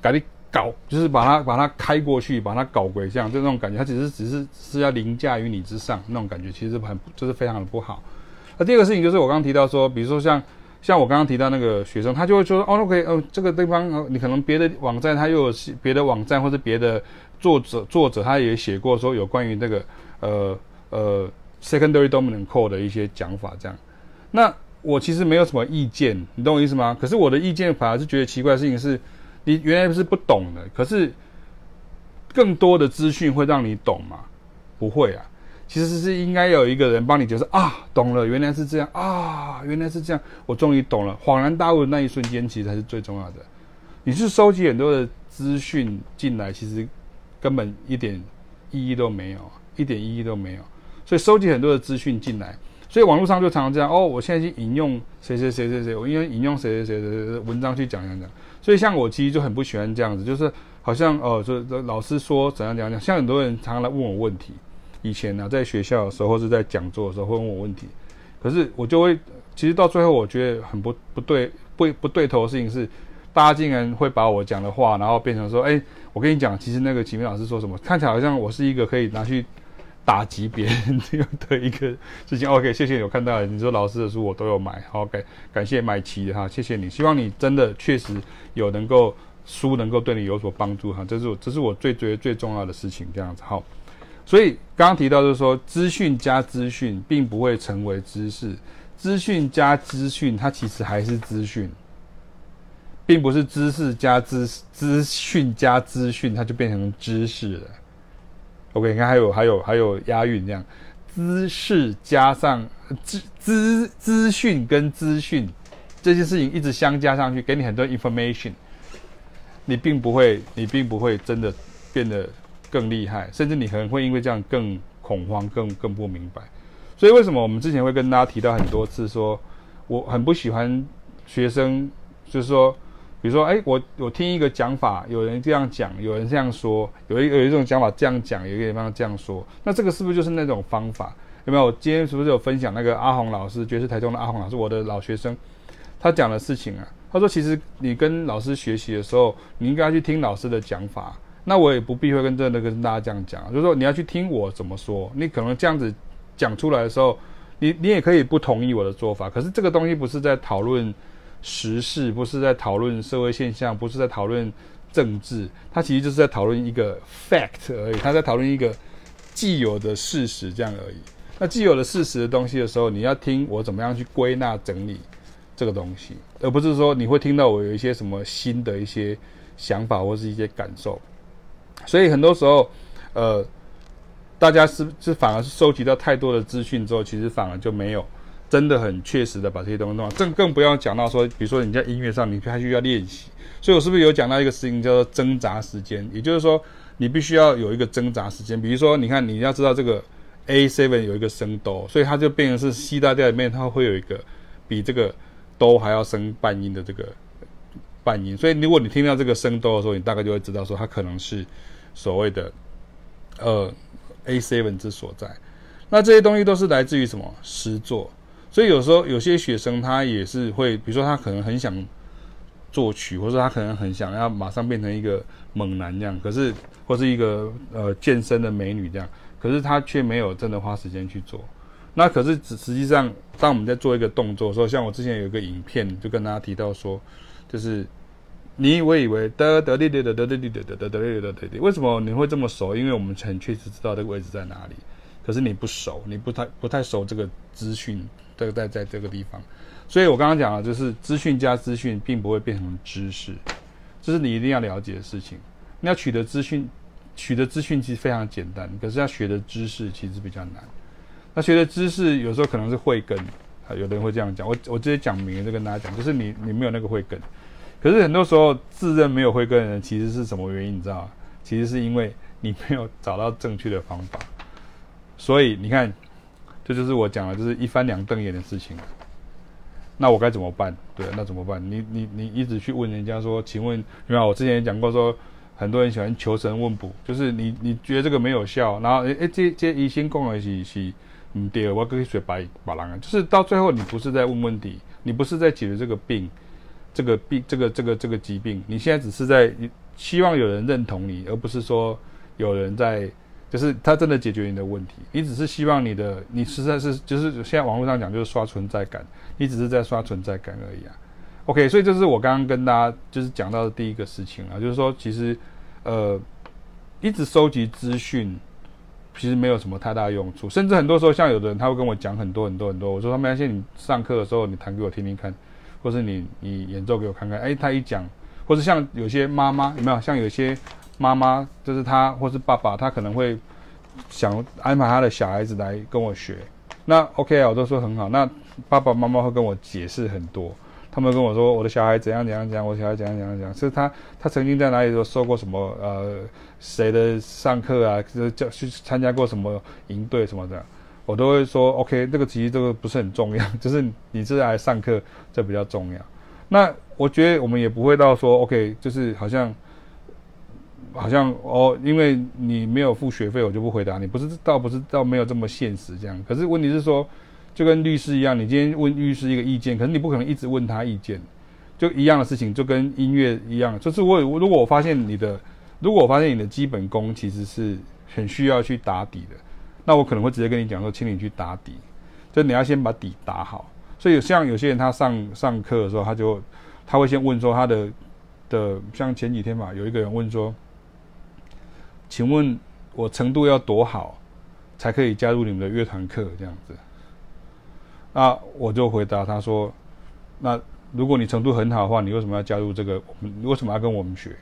把你搞，就是把它把它开过去，把它搞鬼，这样就那种感觉，它只是只是是要凌驾于你之上那种感觉，其实很就是非常的不好。那第二个事情就是我刚刚提到说，比如说像。像我刚刚提到那个学生，他就会说：“哦，OK，哦，这个地方，哦，你可能别的网站他又有别的网站或者别的作者作者他也写过说有关于这个呃呃 secondary dominant code 的一些讲法这样。那我其实没有什么意见，你懂我意思吗？可是我的意见反而是觉得奇怪的事情是，你原来是不懂的，可是更多的资讯会让你懂吗？不会啊。”其实是应该有一个人帮你解释啊，懂了，原来是这样啊，原来是这样，我终于懂了，恍然大悟的那一瞬间，其实才是最重要的。你是收集很多的资讯进来，其实根本一点意义都没有，一点意义都没有。所以收集很多的资讯进来，所以网络上就常常这样哦，我现在去引用谁谁谁谁谁，我应该引用谁谁谁谁谁文章去讲讲讲。所以像我其实就很不喜欢这样子，就是好像哦，这这老师说怎样怎样讲，像很多人常常来问我问题。以前呢、在学校的时候或是在讲座的时候会问我问题，可是我就会，其实到最后我觉得很不不对不不对头的事情是，大家竟然会把我讲的话，然后变成说，哎，我跟你讲，其实那个启明老师说什么，看起来好像我是一个可以拿去打击别人这样的一个事情。OK，谢谢有看到，你说老师的书我都有买，好感感谢买齐的哈，谢谢你，希望你真的确实有能够书能够对你有所帮助哈，这是我这是我最觉得最重要的事情，这样子好。所以刚刚提到就是说，资讯加资讯并不会成为知识，资讯加资讯它其实还是资讯，并不是知识加资资讯加资讯它就变成知识了。OK，你看还有还有还有押韵这样，知识加上资资资讯跟资讯这些事情一直相加上去，给你很多 information，你并不会你并不会真的变得更厉害，甚至你可能会因为这样更恐慌、更更不明白。所以为什么我们之前会跟大家提到很多次说，我很不喜欢学生，就是说。比如说，哎，我我听一个讲法，有人这样讲，有人这样说，有一有一种讲法这样讲，有一个地方这样说，那这个是不是就是那种方法？有没有？我今天是不是有分享那个阿红老师，爵士台中的阿红老师，我的老学生，他讲的事情啊？他说，其实你跟老师学习的时候，你应该去听老师的讲法。那我也不必会跟这个跟大家这样讲，就是说你要去听我怎么说。你可能这样子讲出来的时候，你你也可以不同意我的做法，可是这个东西不是在讨论。时事不是在讨论社会现象，不是在讨论政治，它其实就是在讨论一个 fact 而已。它在讨论一个既有的事实这样而已。那既有的事实的东西的时候，你要听我怎么样去归纳整理这个东西，而不是说你会听到我有一些什么新的一些想法或是一些感受。所以很多时候，呃，大家是是反而是收集到太多的资讯之后，其实反而就没有。真的很确实的把这些东西弄好，更更不要讲到说，比如说你在音乐上，你还需要练习。所以我是不是有讲到一个事情叫做挣扎时间？也就是说，你必须要有一个挣扎时间。比如说，你看你要知道这个 A7 有一个升哆，所以它就变成是 C 大调里面它会有一个比这个哆还要升半音的这个半音。所以如果你听到这个升哆的时候，你大概就会知道说它可能是所谓的呃 A7 之所在。那这些东西都是来自于什么？实作。所以有时候有些学生他也是会，比如说他可能很想作曲，或者他可能很想要马上变成一个猛男这样，可是或是一个呃健身的美女这样，可是他却没有真的花时间去做。那可是实实际上，当我们在做一个动作的时候，像我之前有一个影片就跟大家提到说，就是你以为以为得得得得得得得得得得得得得，为什么你会这么熟？因为我们很确实知道这个位置在哪里，可是你不熟，你不太不太熟这个资讯。这个在在这个地方，所以我刚刚讲了，就是资讯加资讯并不会变成知识，这是你一定要了解的事情。你要取得资讯，取得资讯其实非常简单，可是要学的知识其实比较难。那学的知识有时候可能是慧根，啊，有的人会这样讲。我我直接讲明了，就跟大家讲，就是你你没有那个慧根。可是很多时候自认没有慧根的人，其实是什么原因？你知道吗？其实是因为你没有找到正确的方法。所以你看。这就是我讲的，就是一翻两瞪眼的事情。那我该怎么办？对，那怎么办？你你你一直去问人家说，请问，你看我之前也讲过说，很多人喜欢求神问卜，就是你你觉得这个没有效，然后诶诶，这这医生讲的是是嗯对，我可以说白白狼啊，就是到最后你不是在问问题，你不是在解决这个病，这个病这个这个这个疾病，你现在只是在希望有人认同你，而不是说有人在。就是他真的解决你的问题，你只是希望你的，你实在是就是现在网络上讲就是刷存在感，你只是在刷存在感而已啊。OK，所以这是我刚刚跟大家就是讲到的第一个事情啊，就是说其实呃一直收集资讯其实没有什么太大用处，甚至很多时候像有的人他会跟我讲很多很多很多，我说他没关系，你上课的时候你弹给我听听看，或是你你演奏给我看看，哎，他一讲，或者像有些妈妈有没有像有些。妈妈就是他，或是爸爸，他可能会想安排他的小孩子来跟我学。那 OK 啊，我都说很好。那爸爸妈妈会跟我解释很多，他们跟我说我的小孩怎样怎样怎样，我小孩怎样怎样怎样。是他他曾经在哪里都受过什么呃谁的上课啊，就是叫去参加过什么营队什么的，我都会说 OK。这个其实这个不是很重要，就是你是来上课这比较重要。那我觉得我们也不会到说 OK，就是好像。好像哦，因为你没有付学费，我就不回答你。不是，倒不是，倒没有这么现实这样。可是问题是说，就跟律师一样，你今天问律师一个意见，可是你不可能一直问他意见，就一样的事情，就跟音乐一样。就是我，如果我发现你的，如果我发现你的基本功其实是很需要去打底的，那我可能会直接跟你讲说，请你去打底，就你要先把底打好。所以像有些人他上上课的时候，他就他会先问说他的的，像前几天嘛，有一个人问说。请问我程度要多好，才可以加入你们的乐团课这样子。那，我就回答他说，那如果你程度很好的话，你为什么要加入这个？我们为什么要跟我们学？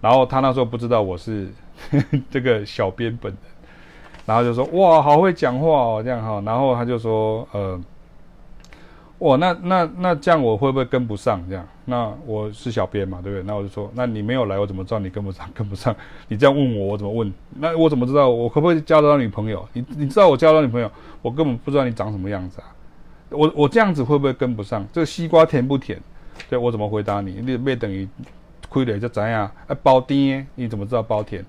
然后他那时候不知道我是 这个小编本人，然后就说哇，好会讲话哦，这样哈。然后他就说呃。哇，那那那这样我会不会跟不上？这样，那我是小编嘛，对不对？那我就说，那你没有来，我怎么知道你跟不上？跟不上？你这样问我，我怎么问？那我怎么知道我可不可以交得到女朋友？你你知道我交到女朋友，我根本不知道你长什么样子啊！我我这样子会不会跟不上？这个西瓜甜不甜？对，我怎么回答你？你没等于亏了就怎样？啊，包甜，你怎么知道包甜？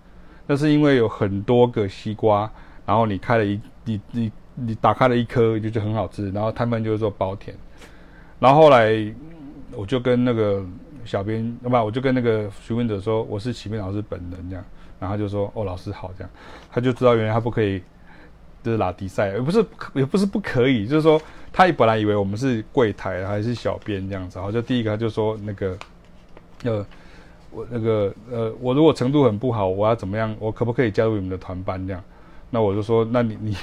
那是因为有很多个西瓜，然后你开了一你你。你打开了一颗，就就很好吃。然后他们就是说包甜。然后后来我就跟那个小编，不，我就跟那个询问者说，我是启明老师本人这样。然后就说，哦，老师好这样。他就知道原来他不可以，就是拉迪赛，也不是也不是不可以，就是说他本来以为我们是柜台还是小编这样子。然后就第一个他就说那个，呃，我那个呃，我如果程度很不好，我要怎么样？我可不可以加入你们的团班这样？那我就说，那你你。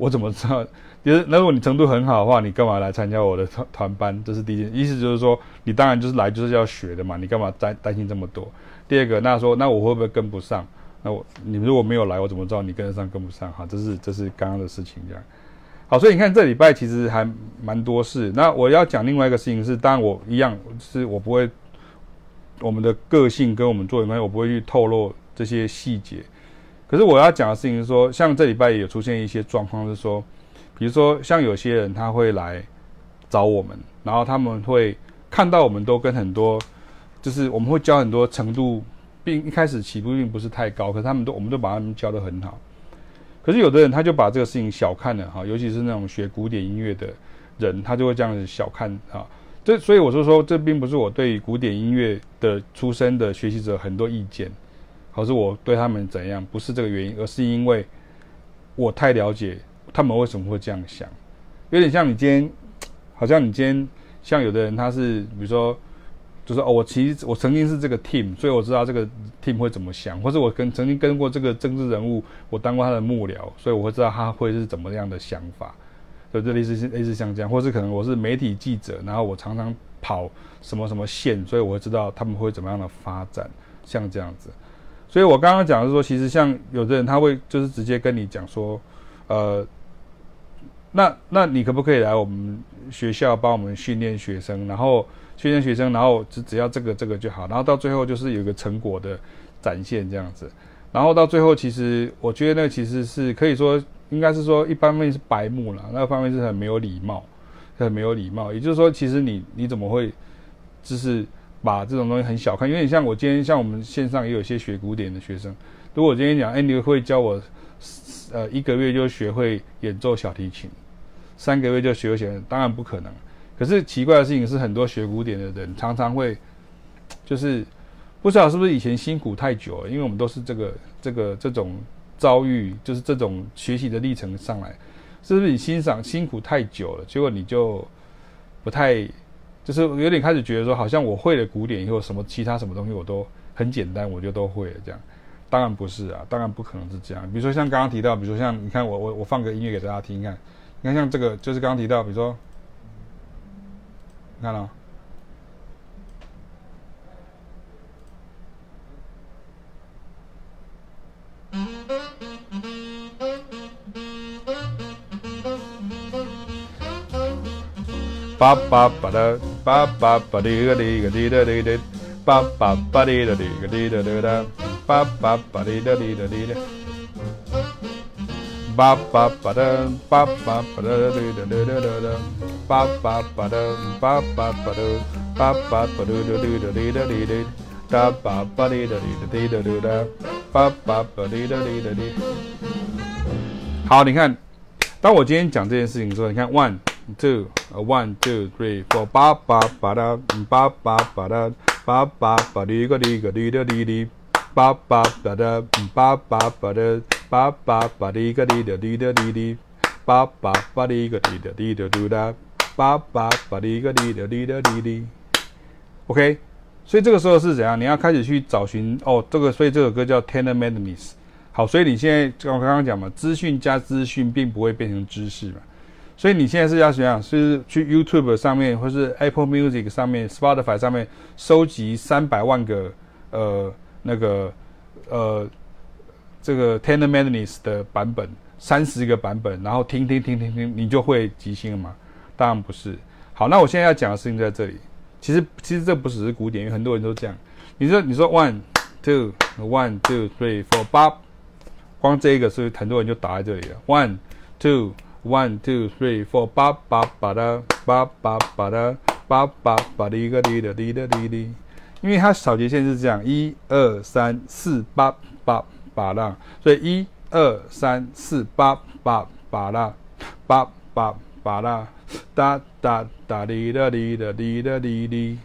我怎么知道？其实，那如果你程度很好的话，你干嘛来参加我的团团班？这是第一件，意思就是说，你当然就是来就是要学的嘛，你干嘛担担心这么多？第二个，那说那我会不会跟不上？那我你如果没有来，我怎么知道你跟得上跟不上？哈，这是这是刚刚的事情这样。好，所以你看这礼拜其实还蛮多事。那我要讲另外一个事情是，当然我一样是我不会我们的个性跟我们做的关系，我不会去透露这些细节。可是我要讲的事情是说，像这礼拜也有出现一些状况，是说，比如说像有些人他会来找我们，然后他们会看到我们都跟很多，就是我们会教很多程度，并一开始起步并不是太高，可是他们都我们都把他们教得很好。可是有的人他就把这个事情小看了哈，尤其是那种学古典音乐的人，他就会这样子小看啊。这所以我就说，这并不是我对古典音乐的出身的学习者很多意见。而是我对他们怎样，不是这个原因，而是因为我太了解他们为什么会这样想。有点像你今天，好像你今天像有的人，他是比如说，就是哦，我其实我曾经是这个 team，所以我知道这个 team 会怎么想，或者我跟曾经跟过这个政治人物，我当过他的幕僚，所以我会知道他会是怎么样的想法。所以这类似是类似像这样，或是可能我是媒体记者，然后我常常跑什么什么线，所以我会知道他们会怎么样的发展，像这样子。所以我刚刚讲的是说，其实像有的人他会就是直接跟你讲说，呃，那那你可不可以来我们学校帮我们训练学生，然后训练学生，然后只只要这个这个就好，然后到最后就是有一个成果的展现这样子，然后到最后其实我觉得那其实是可以说应该是说一方面是白目了，那方面是很没有礼貌，很没有礼貌，也就是说其实你你怎么会就是。把这种东西很小看，有点像我今天像我们线上也有些学古典的学生，如果我今天讲，哎，你会教我，呃，一个月就学会演奏小提琴，三个月就学会写，当然不可能。可是奇怪的事情是，很多学古典的人常常会，就是不知道是不是以前辛苦太久了，因为我们都是这个这个这种遭遇，就是这种学习的历程上来，是不是你欣赏辛苦太久了，结果你就不太。就是有点开始觉得说，好像我会了古典以后，什么其他什么东西我都很简单，我就都会了这样。当然不是啊，当然不可能是这样。比如说像刚刚提到，比如说像你看我我我放个音乐给大家听，你看，你看像这个就是刚刚提到，比如说，你看了。叭叭叭的，叭叭叭的个的个的的的的，叭叭叭的的的个的的的的，叭叭叭的的的的的，叭叭叭的，叭叭叭的的的的的的，叭叭叭的，叭叭叭的，叭叭叭的的的的的的的，叭叭叭的的的的的的，叭叭叭的的的的。好，你看，当我今天讲这件事情的时候，你看 one。Two, one, two, three, four，八八八的，八八八的，八八八的个的个的的的的，八八八的，八八八的，八八八的个的的的的的的，八八八的个的的的的的的，八八八的个的的的的的的。OK，所以这个时候是怎样？你要开始去找寻哦，这个所以这首歌叫《Tenor Madness》。好，所以你现在我刚刚讲嘛，资讯加资讯并不会变成知识嘛。所以你现在是要怎样？是去 YouTube 上面，或是 Apple Music 上面、Spotify 上面收集三百万个呃那个呃这个 Tanner Madness 的版本，三十个版本，然后听听听听听，你就会即兴了吗？当然不是。好，那我现在要讲的事情在这里。其实其实这不只是古典，因为很多人都这样。你说你说 one two one two three four 八。光这个，所以很多人就打在这里了。One, two, one, two, three, four，八八八的，八八八的，八八八的一个滴的滴的滴滴。因为它扫节线是这样，一二三四八八八啦，所以一二三四八八八啦，八八八啦，哒哒哒滴的滴的滴的滴滴，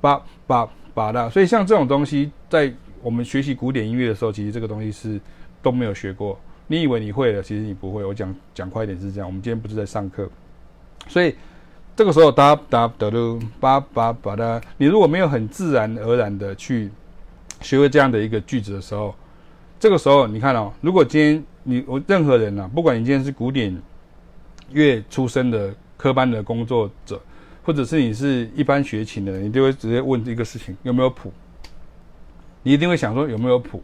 八八八啦。所以像这种东西，在我们学习古典音乐的时候，其实这个东西是。都没有学过，你以为你会了，其实你不会。我讲讲快一点是这样，我们今天不是在上课，所以这个时候哒哒哒噜叭叭叭哒，你如果没有很自然而然的去学会这样的一个句子的时候，这个时候你看哦，如果今天你我任何人啊，不管你今天是古典乐出身的科班的工作者，或者是你是一般学琴的人，你就会直接问一个事情：有没有谱？你一定会想说有没有谱？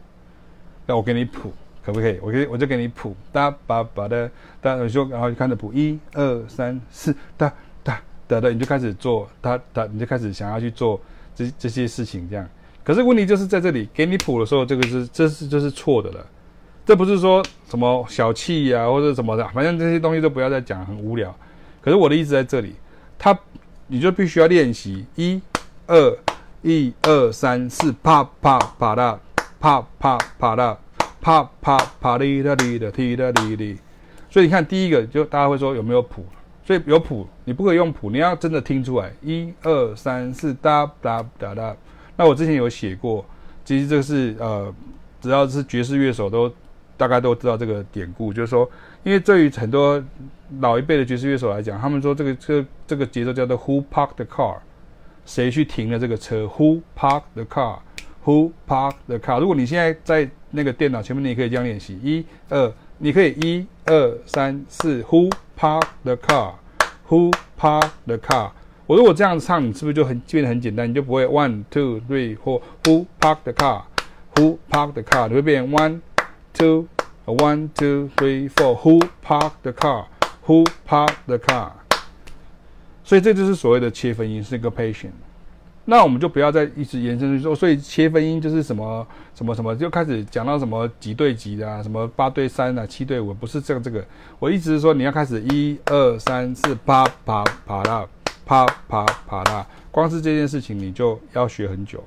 那我给你谱。可不可以？我给，我就给你谱，哒叭叭的，哒，你就，然后就开始谱，一二三四，哒哒哒的，你就开始做，哒哒，你就开始想要去做这这些事情，这样。可是问题就是在这里，给你谱的时候，这个是，这是，这是错的了。这不是说什么小气呀、或者什么的，反正这些东西都不要再讲，很无聊。可是我的意思在这里，他，你就必须要练习，一二一二三四，啪啪啪的，啪啪啪的。啪啪啪哩哒哩的滴哒哩哩，所以你看第一个就大家会说有没有谱？所以有谱，你不可以用谱，你要真的听出来，一二三四哒哒哒哒。那我之前有写过，其实这个是呃，只要是爵士乐手都大概都知道这个典故，就是说，因为对于很多老一辈的爵士乐手来讲，他们说这个这、这个节奏叫做 Who parked the car？谁去停了这个车？Who parked the car？Who park the car？如果你现在在那个电脑前面，你也可以这样练习。一、二，你可以一、二、三、四。Who park the car？Who park the car？我如果这样子唱，你是不是就很变得很简单？你就不会 one two three four。Who park the car？Who park the car？你会变 one two one two three four。Who park the car？Who park the car？所以这就是所谓的切分音是一个 patient。那我们就不要再一直延伸去说，所以切分音就是什么什么什么，就开始讲到什么几对几的啊，什么八对三啊，七对五，不是这个这个。我一直说你要开始一二三四，啪啪啪啦，啪啪啪啦，光是这件事情你就要学很久。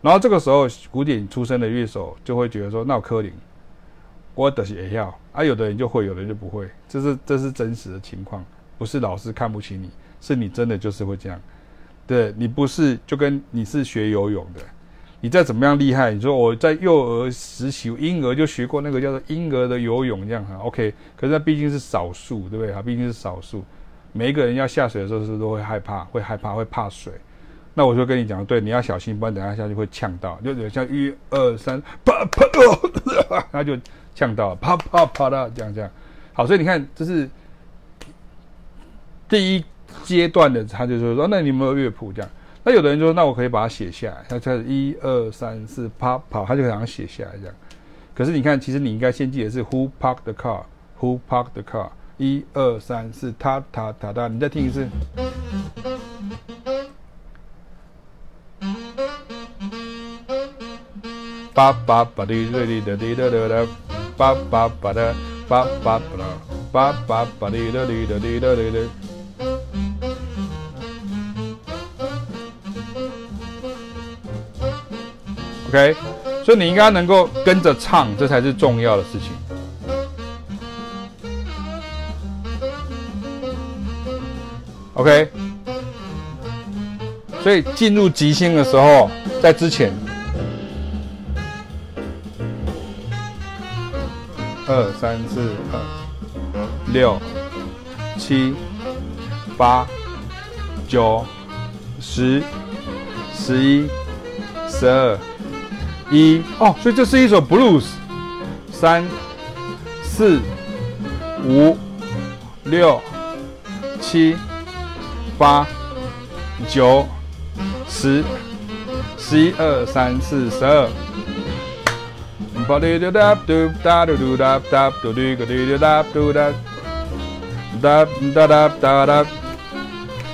然后这个时候，古典出身的乐手就会觉得说，那我柯林，我得是也要啊，有的人就会，有的人就不会，这是这是真实的情况，不是老师看不起你，是你真的就是会这样。对，你不是就跟你是学游泳的，你再怎么样厉害，你说我在幼儿时期婴儿就学过那个叫做婴儿的游泳这样哈，OK，可是那毕竟是少数，对不对？哈，毕竟是少数，每一个人要下水的时候是都会害怕，会害怕，会怕水。那我就跟你讲，对，你要小心，不然等下下去会呛到，就有像一二三，啪啪哦，然后就呛到，啪啪啪的这样这样。好，所以你看，这是第一。阶段的，他就说说，那你有没有乐谱这样？那有的人就说，那我可以把它写下来。他开始一二三四，啪跑，他就想写下来这样。可是你看，其实你应该先记得是 Who parked the car？Who parked the car？一二三四，他他他他，你再听一次。叭叭叭滴滴滴滴滴滴滴，叭叭叭的，叭叭叭的，叭叭叭滴滴滴滴滴滴滴。OK，所以你应该能够跟着唱，这才是重要的事情。OK，所以进入即兴的时候，在之前，二三四五六七八九十十一十二。一哦，所以这是一首 blues，三、四、五、六、七、八、九、十、十一、二、三、四、十二。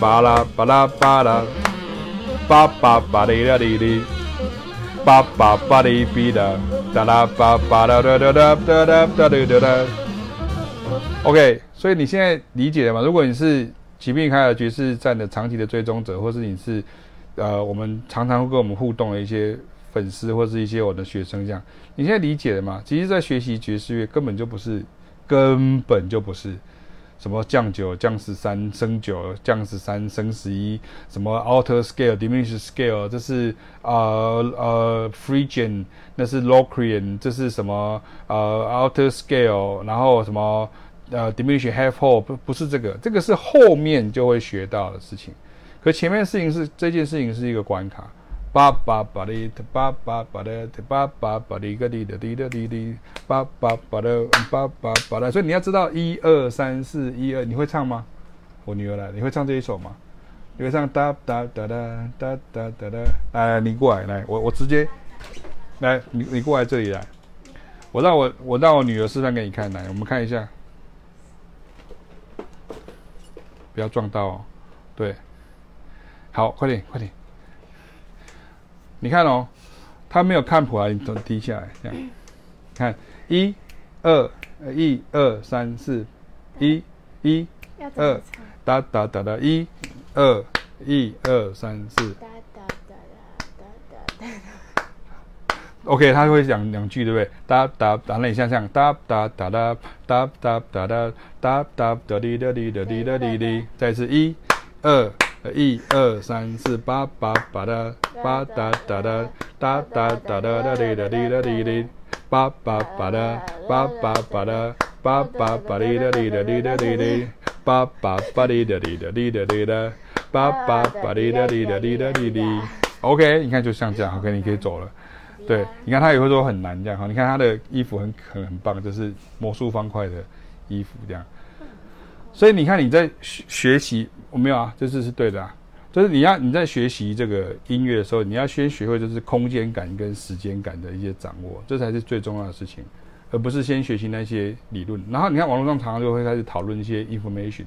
巴拉巴拉巴拉巴巴巴巴巴巴拉巴拉巴巴巴巴哩啦哩哩巴巴巴哩比啦哒啦巴巴啦哒哒哒哒哒哒哒哒。OK，所以你现在理解了吗？如果你是齐比凯尔爵士站的长期的追踪者，或是你是呃，我们常常会跟我们互动的一些。粉丝或是一些我的学生，这样你现在理解了吗？其实，在学习爵士乐根本就不是，根本就不是什么降九、降十三、升九、降十三、升十一，什么 alter scale、diminished scale，这是呃呃 Phrygian，那是 Locrian，这是什么呃 alter scale，然后什么呃 diminished half h o l e 不不是这个，这个是后面就会学到的事情。可前面事情是这件事情是一个关卡。巴巴巴哩，巴巴巴哩，巴巴巴哩个哩的哩的哩哩，巴巴巴的巴巴巴的。所以你要知道一二三四一二，你会唱吗？我女儿来，你会唱这一首吗？你会唱哒哒哒哒哒哒哒哒。来，你过来，来，我我直接来，你你过来这里来，我让我我让我女儿示范给你看，来，我们看一下，不要撞到哦，对，好，快点快点。你看哦，他没有看谱啊，你从低下来这样，看一、二、一、二、三、四，一、一、二，哒哒哒哒，一、二、一、二、三、四。哒哒哒哒哒哒 OK，他会讲两句，对不对？哒哒哒，那你像这样，哒哒哒哒，哒哒哒哒，哒哒哒滴哒滴哒滴哒滴滴，再一次一、二。一二三四八八八哒八哒哒哒哒哒哒哒哩哒滴哒哩哩八八八哒八八八哒八八八滴哒滴哒滴哒滴滴八八八滴哒滴哒滴哒滴哒八八八滴哒滴哒滴哒滴滴。OK，你看就像这样，OK，你可以走了。对，你看他也会说很难这样哈。你看他的衣服很很很棒，就是魔术方块的衣服这样。所以你看你在学学习，我没有啊，这次是对的啊，就是你要你在学习这个音乐的时候，你要先学会就是空间感跟时间感的一些掌握，这才是最重要的事情，而不是先学习那些理论。然后你看网络上常常就会开始讨论一些 information，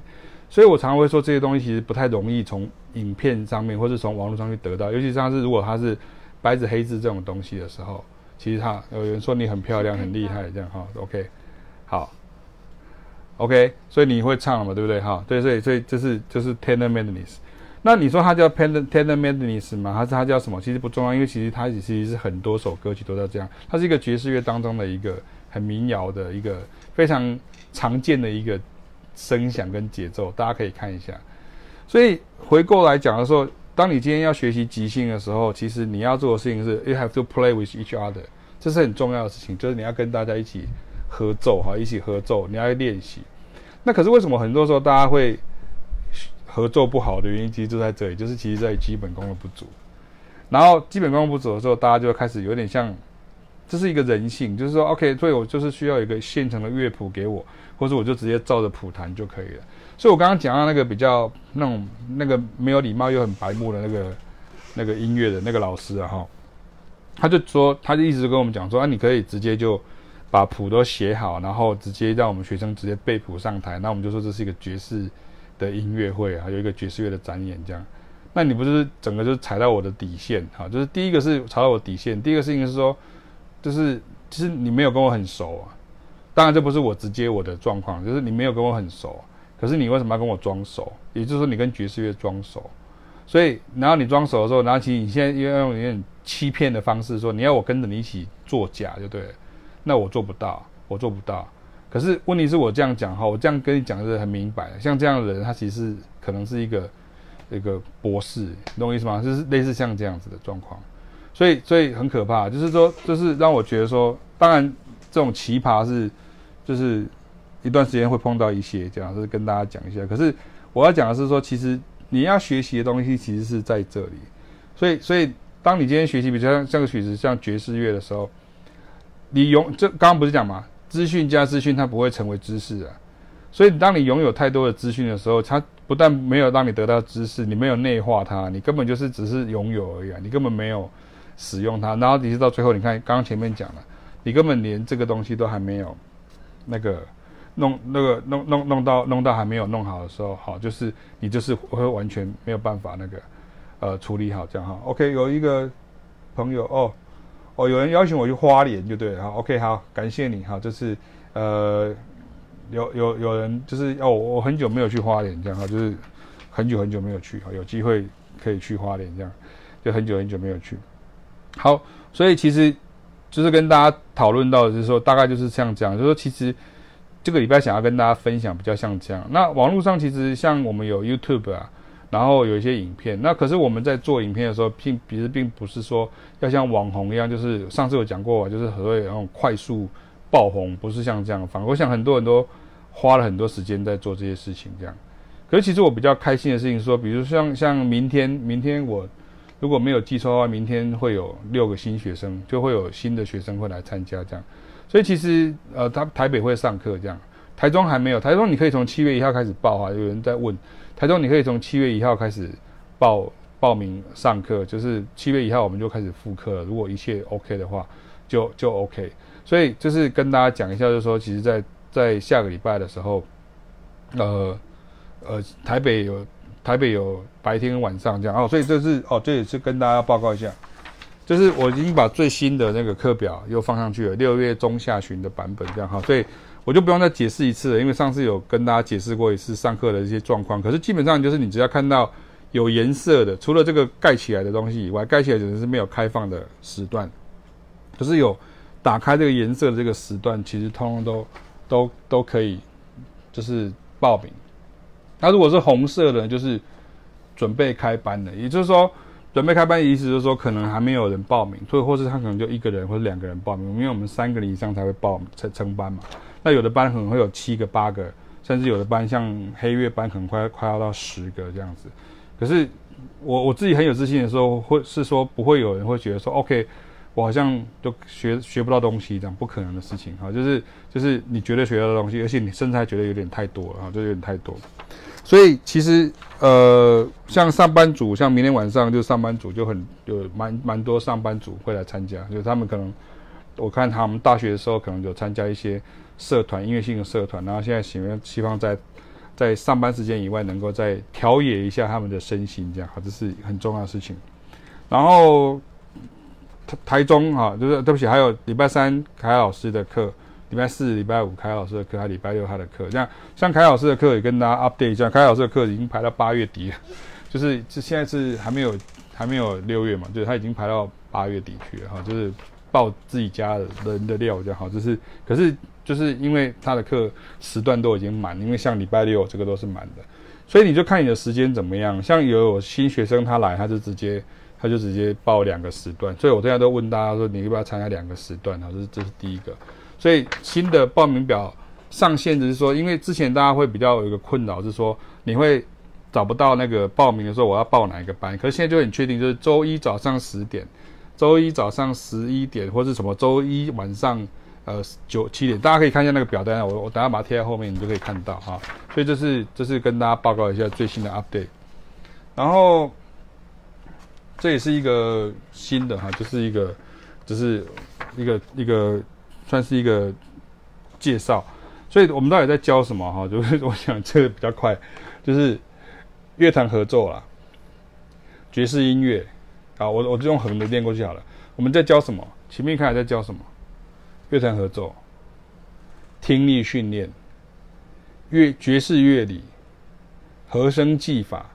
所以我常常会说这些东西其实不太容易从影片上面或是从网络上去得到，尤其像是如果它是白纸黑字这种东西的时候，其实它有人说你很漂亮很厉害这样哈，OK，好。OK，所以你会唱了嘛？对不对？哈，对，所以所以这是就是 Tender Madness。那你说它叫 Tender Tender Madness 吗？还是它叫什么？其实不重要，因为其实它其实是很多首歌曲都在这样。它是一个爵士乐当中的一个很民谣的一个非常常见的一个声响跟节奏，大家可以看一下。所以回过来讲的时候，当你今天要学习即兴的时候，其实你要做的事情是 You have to play with each other，这是很重要的事情，就是你要跟大家一起。合奏哈，一起合奏，你要练习。那可是为什么很多时候大家会合奏不好的原因，其实就在这里，就是其实在基本功的不足。然后基本功不足的时候，大家就开始有点像，这是一个人性，就是说，OK，所以我就是需要一个现成的乐谱给我，或者我就直接照着谱弹就可以了。所以我刚刚讲到那个比较那种那个没有礼貌又很白目的那个那个音乐的那个老师啊，哈，他就说，他就一直跟我们讲说，啊，你可以直接就。把谱都写好，然后直接让我们学生直接背谱上台，那我们就说这是一个爵士的音乐会啊，有一个爵士乐的展演这样。那你不是整个就是踩到我的底线哈？就是第一个是踩到我底线，第一个事情是说，就是其实你没有跟我很熟啊。当然这不是我直接我的状况，就是你没有跟我很熟，可是你为什么要跟我装熟？也就是说你跟爵士乐装熟，所以然后你装熟的时候，然后其实你现在要用一点欺骗的方式说，你要我跟着你一起作假就对了。那我做不到，我做不到。可是问题是我这样讲哈，我这样跟你讲是很明白。像这样的人，他其实可能是一个一个博士，你懂我意思吗？就是类似像这样子的状况，所以所以很可怕。就是说，就是让我觉得说，当然这种奇葩是就是一段时间会碰到一些这样，就是跟大家讲一下。可是我要讲的是说，其实你要学习的东西其实是在这里。所以所以当你今天学习，比如像像个曲子，像爵士乐的时候，你拥这刚刚不是讲吗？资讯加资讯，它不会成为知识啊。所以，当你拥有太多的资讯的时候，它不但没有让你得到知识，你没有内化它，你根本就是只是拥有而已啊。你根本没有使用它，然后你是到最后，你看刚刚前面讲了，你根本连这个东西都还没有那个弄那个弄弄弄到弄到还没有弄好的时候，好，就是你就是会完全没有办法那个呃处理好这样哈。OK，有一个朋友哦。哦，有人邀请我去花莲，就对了。好，OK，好，感谢你。好，就是呃，有有有人就是哦，我很久没有去花莲，这样哈，就是很久很久没有去，有机会可以去花莲，这样就很久很久没有去。好，所以其实就是跟大家讨论到的就是说，大概就是像这样，就是说其实这个礼拜想要跟大家分享比较像这样。那网络上其实像我们有 YouTube 啊。然后有一些影片，那可是我们在做影片的时候，并其实并不是说要像网红一样，就是上次有讲过，就是很多那种快速爆红，不是像这样。反而我想很多人都花了很多时间在做这些事情，这样。可是其实我比较开心的事情是说，比如像像明天，明天我如果没有记错的话，明天会有六个新学生，就会有新的学生会来参加这样。所以其实呃，他台北会上课这样，台中还没有，台中你可以从七月一号开始报啊。有人在问。台中，你可以从七月一号开始报报名上课，就是七月一号我们就开始复课了。如果一切 OK 的话，就就 OK。所以就是跟大家讲一下，就是说，其实在，在下个礼拜的时候，呃呃，台北有台北有白天晚上这样哦。所以这是哦，这也是跟大家报告一下，就是我已经把最新的那个课表又放上去了，六月中下旬的版本这样哈。所以。我就不用再解释一次了，因为上次有跟大家解释过一次上课的一些状况。可是基本上就是你只要看到有颜色的，除了这个盖起来的东西以外，盖起来只是没有开放的时段。可是有打开这个颜色的这个时段，其实通通都都都可以，就是报名。那如果是红色的，就是准备开班的，也就是说准备开班的意思就是说可能还没有人报名，所以或是他可能就一个人或者两个人报名，因为我们三个人以上才会报成成班嘛。那有的班可能会有七个、八个，甚至有的班像黑月班可能快快要到十个这样子。可是我我自己很有自信的时候，会是说不会有人会觉得说，OK，我好像都学学不到东西这样，不可能的事情哈。就是就是你绝对学到的东西，而且你甚至还觉得有点太多了哈，就有点太多。所以其实呃，像上班族，像明天晚上就上班族就很有蛮蛮多上班族会来参加，就是他们可能我看他们大学的时候可能有参加一些。社团音乐性的社团，然后现在希望希望在在上班时间以外，能够再调冶一下他们的身心，这样好，这是很重要的事情。然后台台中哈，就是对不起，还有礼拜三凯老师的课，礼拜四、礼拜五凯老师的课，还有礼拜六他的课。这样像凯老师的课也跟大家 update 一下，凯老师的课已经排到八月底了，就是就现在是还没有还没有六月嘛，就是他已经排到八月底去了哈，就是报自己家的人的料就好，就是可是。就是因为他的课时段都已经满，因为像礼拜六这个都是满的，所以你就看你的时间怎么样。像有新学生他来，他就直接他就直接报两个时段。所以我现在都问大家说，你要不要参加两个时段？好，这是这是第一个。所以新的报名表上线只是说，因为之前大家会比较有一个困扰，是说你会找不到那个报名的时候，我要报哪一个班？可是现在就很确定，就是周一早上十点，周一早上十一点，或是什么周一晚上。呃，九七点，大家可以看一下那个表单，我我等下把它贴在后面，你就可以看到哈。所以这是这是跟大家报告一下最新的 update，然后这也是一个新的哈，就是一个就是一个一个算是一个介绍。所以我们到底在教什么哈？就是我想这个比较快，就是乐团合作啦，爵士音乐啊，我我就用横的念过去好了。我们在教什么？前面看还在教什么？乐团合奏、听力训练、乐爵士乐理、和声技法、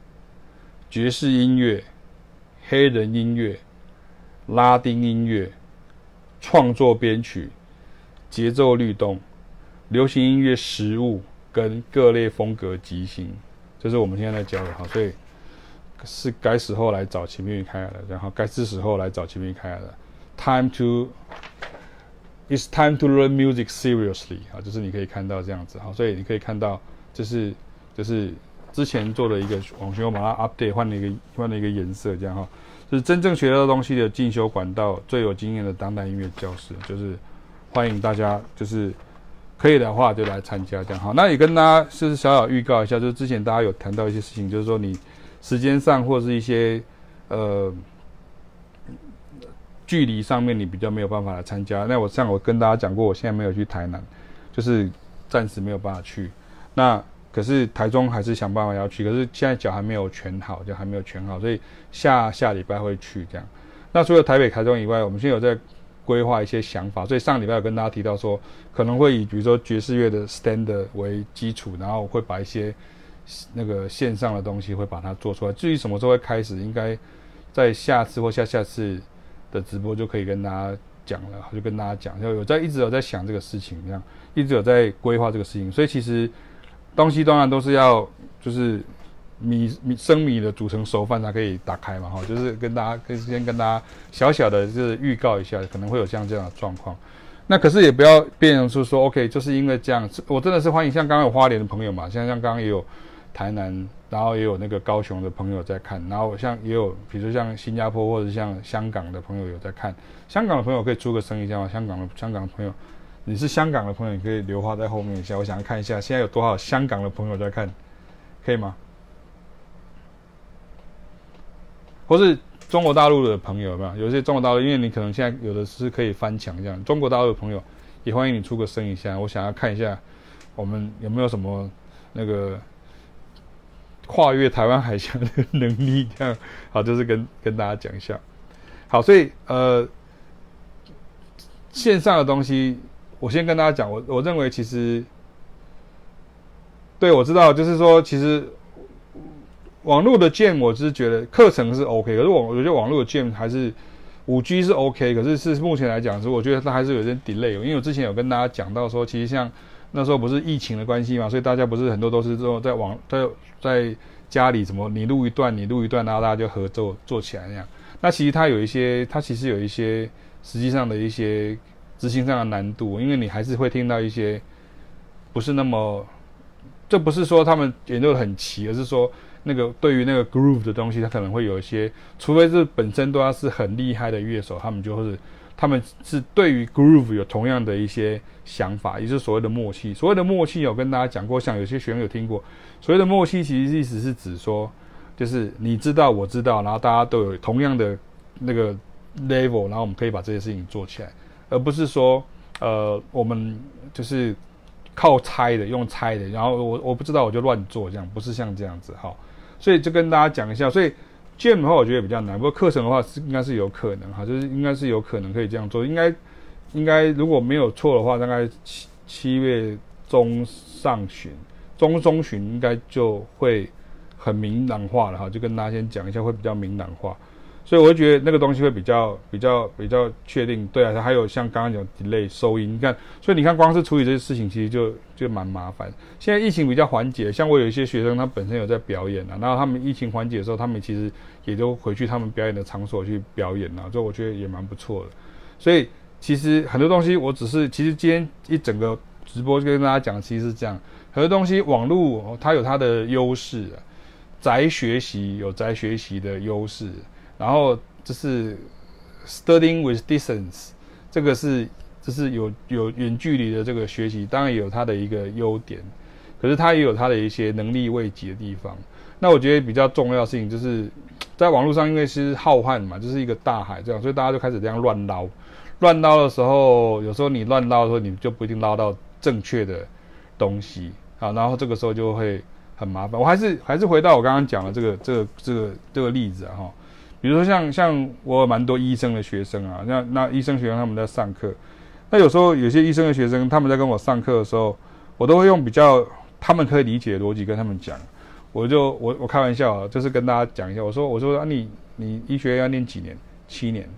爵士音乐、黑人音乐、拉丁音乐、创作编曲、节奏律动、流行音乐实务跟各类风格即兴，这是我们现在在教的哈，所以是该时候来找秦明宇开来的，然后该是时候来找秦明宇开来的。Time to It's time to learn music seriously 啊，就是你可以看到这样子哈，所以你可以看到，就是就是之前做的一个网学，我把它 update 换了一个换了一个颜色，这样哈，就是真正学到东西的进修管道，最有经验的当代音乐教师，就是欢迎大家，就是可以的话就来参加这样哈。那也跟大家就是小小预告一下，就是之前大家有谈到一些事情，就是说你时间上或是一些呃。距离上面你比较没有办法来参加，那我像我跟大家讲过，我现在没有去台南，就是暂时没有办法去。那可是台中还是想办法要去，可是现在脚还没有全好，就还没有全好，所以下下礼拜会去这样。那除了台北、台中以外，我们现在有在规划一些想法，所以上礼拜有跟大家提到说，可能会以比如说爵士乐的 standard 为基础，然后会把一些那个线上的东西会把它做出来。至于什么时候会开始，应该在下次或下下次。的直播就可以跟大家讲了，就跟大家讲，就有在一直有在想这个事情，这样一直有在规划这个事情，所以其实东西当然都是要就是米米生米的煮成熟饭才可以打开嘛，哈，就是跟大家跟先跟大家小小的就是预告一下，可能会有像这样的状况，那可是也不要变成是说 OK，就是因为这样，我真的是欢迎像刚刚有花莲的朋友嘛，像像刚刚也有台南。然后也有那个高雄的朋友在看，然后像也有，比如像新加坡或者像香港的朋友有在看。香港的朋友可以出个声一下吗？香港的香港朋友，你是香港的朋友，你可以留话在后面一下。我想要看一下现在有多少香港的朋友在看，可以吗？或是中国大陆的朋友有没有？有些中国大陆，因为你可能现在有的是可以翻墙这样。中国大陆的朋友也欢迎你出个声一下，我想要看一下我们有没有什么那个。跨越台湾海峡的能力，这样好，就是跟跟大家讲一下。好，所以呃，线上的东西，我先跟大家讲，我我认为其实，对，我知道，就是说，其实网络的建我是觉得课程是 OK，可是我我觉得网络的建还是五 G 是 OK，可是是目前来讲是，我觉得它还是有点 delay，因为我之前有跟大家讲到说，其实像。那时候不是疫情的关系嘛，所以大家不是很多都是说在网在在家里什么你录一段你录一段，然后大家就合作做起来那样。那其实它有一些，它其实有一些实际上的一些执行上的难度，因为你还是会听到一些不是那么，这不是说他们研究的很齐，而是说那个对于那个 groove 的东西，它可能会有一些，除非是本身都要是很厉害的乐手，他们就会是。他们是对于 groove 有同样的一些想法，也就是所谓的默契。所谓的默契，有跟大家讲过，像有些学员有听过。所谓的默契，其实意思是指说，就是你知道，我知道，然后大家都有同样的那个 level，然后我们可以把这些事情做起来，而不是说，呃，我们就是靠猜的，用猜的，然后我我不知道我就乱做，这样不是像这样子哈。所以就跟大家讲一下，所以。Jam 的话，我觉得也比较难。不过课程的话是应该是有可能哈，就是应该是有可能可以这样做。应该应该如果没有错的话，大概七七月中上旬、中中旬应该就会很明朗化了哈。就跟大家先讲一下，会比较明朗化。所以我会觉得那个东西会比较比较比较确定。对啊，还有像刚刚讲 delay 收音，你看，所以你看光是处理这些事情，其实就就蛮麻烦。现在疫情比较缓解，像我有一些学生，他本身有在表演啊，然后他们疫情缓解的时候，他们其实。也都回去他们表演的场所去表演了，所以我觉得也蛮不错的。所以其实很多东西，我只是其实今天一整个直播就跟大家讲，其实是这样，很多东西网络它有它的优势，啊宅学习有宅学习的优势，然后就是 studying with distance，这个是就是有有远距离的这个学习，当然也有它的一个优点，可是它也有它的一些能力未及的地方。那我觉得比较重要的事情就是。在网络上，因为是浩瀚嘛，就是一个大海这样，所以大家就开始这样乱捞。乱捞的时候，有时候你乱捞的时候，你就不一定捞到正确的东西啊。然后这个时候就会很麻烦。我还是还是回到我刚刚讲的这个这个这个这个例子啊哈。比如说像像我有蛮多医生的学生啊，那那医生学生他们在上课，那有时候有些医生的学生他们在跟我上课的时候，我都会用比较他们可以理解的逻辑跟他们讲。我就我我开玩笑啊，就是跟大家讲一下，我说我说啊你你医学院要念几年？七年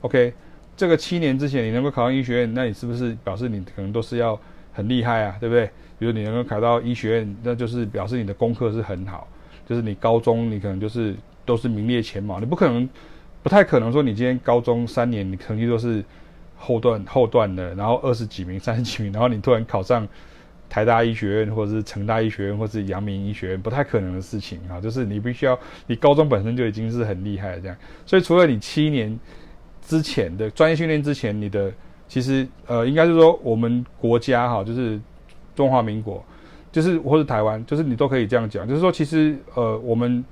，OK，这个七年之前你能够考上医学院，那你是不是表示你可能都是要很厉害啊，对不对？比如你能够考到医学院，那就是表示你的功课是很好，就是你高中你可能就是都是名列前茅，你不可能，不太可能说你今天高中三年你成绩都是后段后段的，然后二十几名、三十几名，然后你突然考上台大医学院或者是成大医学院或者是阳明医学院，不太可能的事情啊，就是你必须要你高中本身就已经是很厉害的这样，所以除了你七年之前的专业训练之前，你的其实呃应该是说我们国家哈就是。中华民国，就是或是台湾，就是你都可以这样讲，就是说，其实呃，我们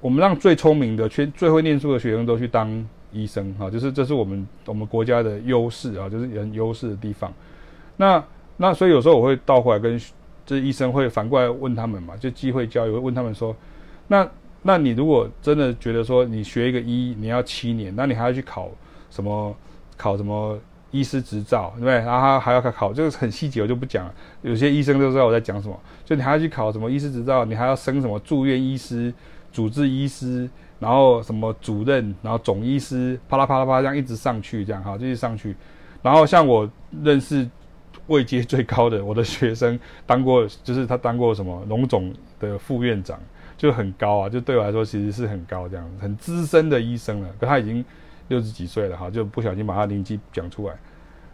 我们让最聪明的、最最会念书的学生都去当医生哈，就是这是我们我们国家的优势啊，就是人优势的地方。那那所以有时候我会倒过来跟这医生会反过来问他们嘛，就机会教育会问他们说，那那你如果真的觉得说你学一个医你要七年，那你还要去考什么考什么？医师执照，对不对？然后还要考考，这个很细节，我就不讲了。有些医生都知道我在讲什么，就你还要去考什么医师执照，你还要升什么住院医师、主治医师，然后什么主任，然后总医师，啪啦啪啦啪这样一直上去，这样哈，一直上去。然后像我认识位阶最高的我的学生，当过就是他当过什么龙总的副院长，就很高啊，就对我来说其实是很高这样，很资深的医生了，可他已经。六十几岁了哈，就不小心把他年纪讲出来。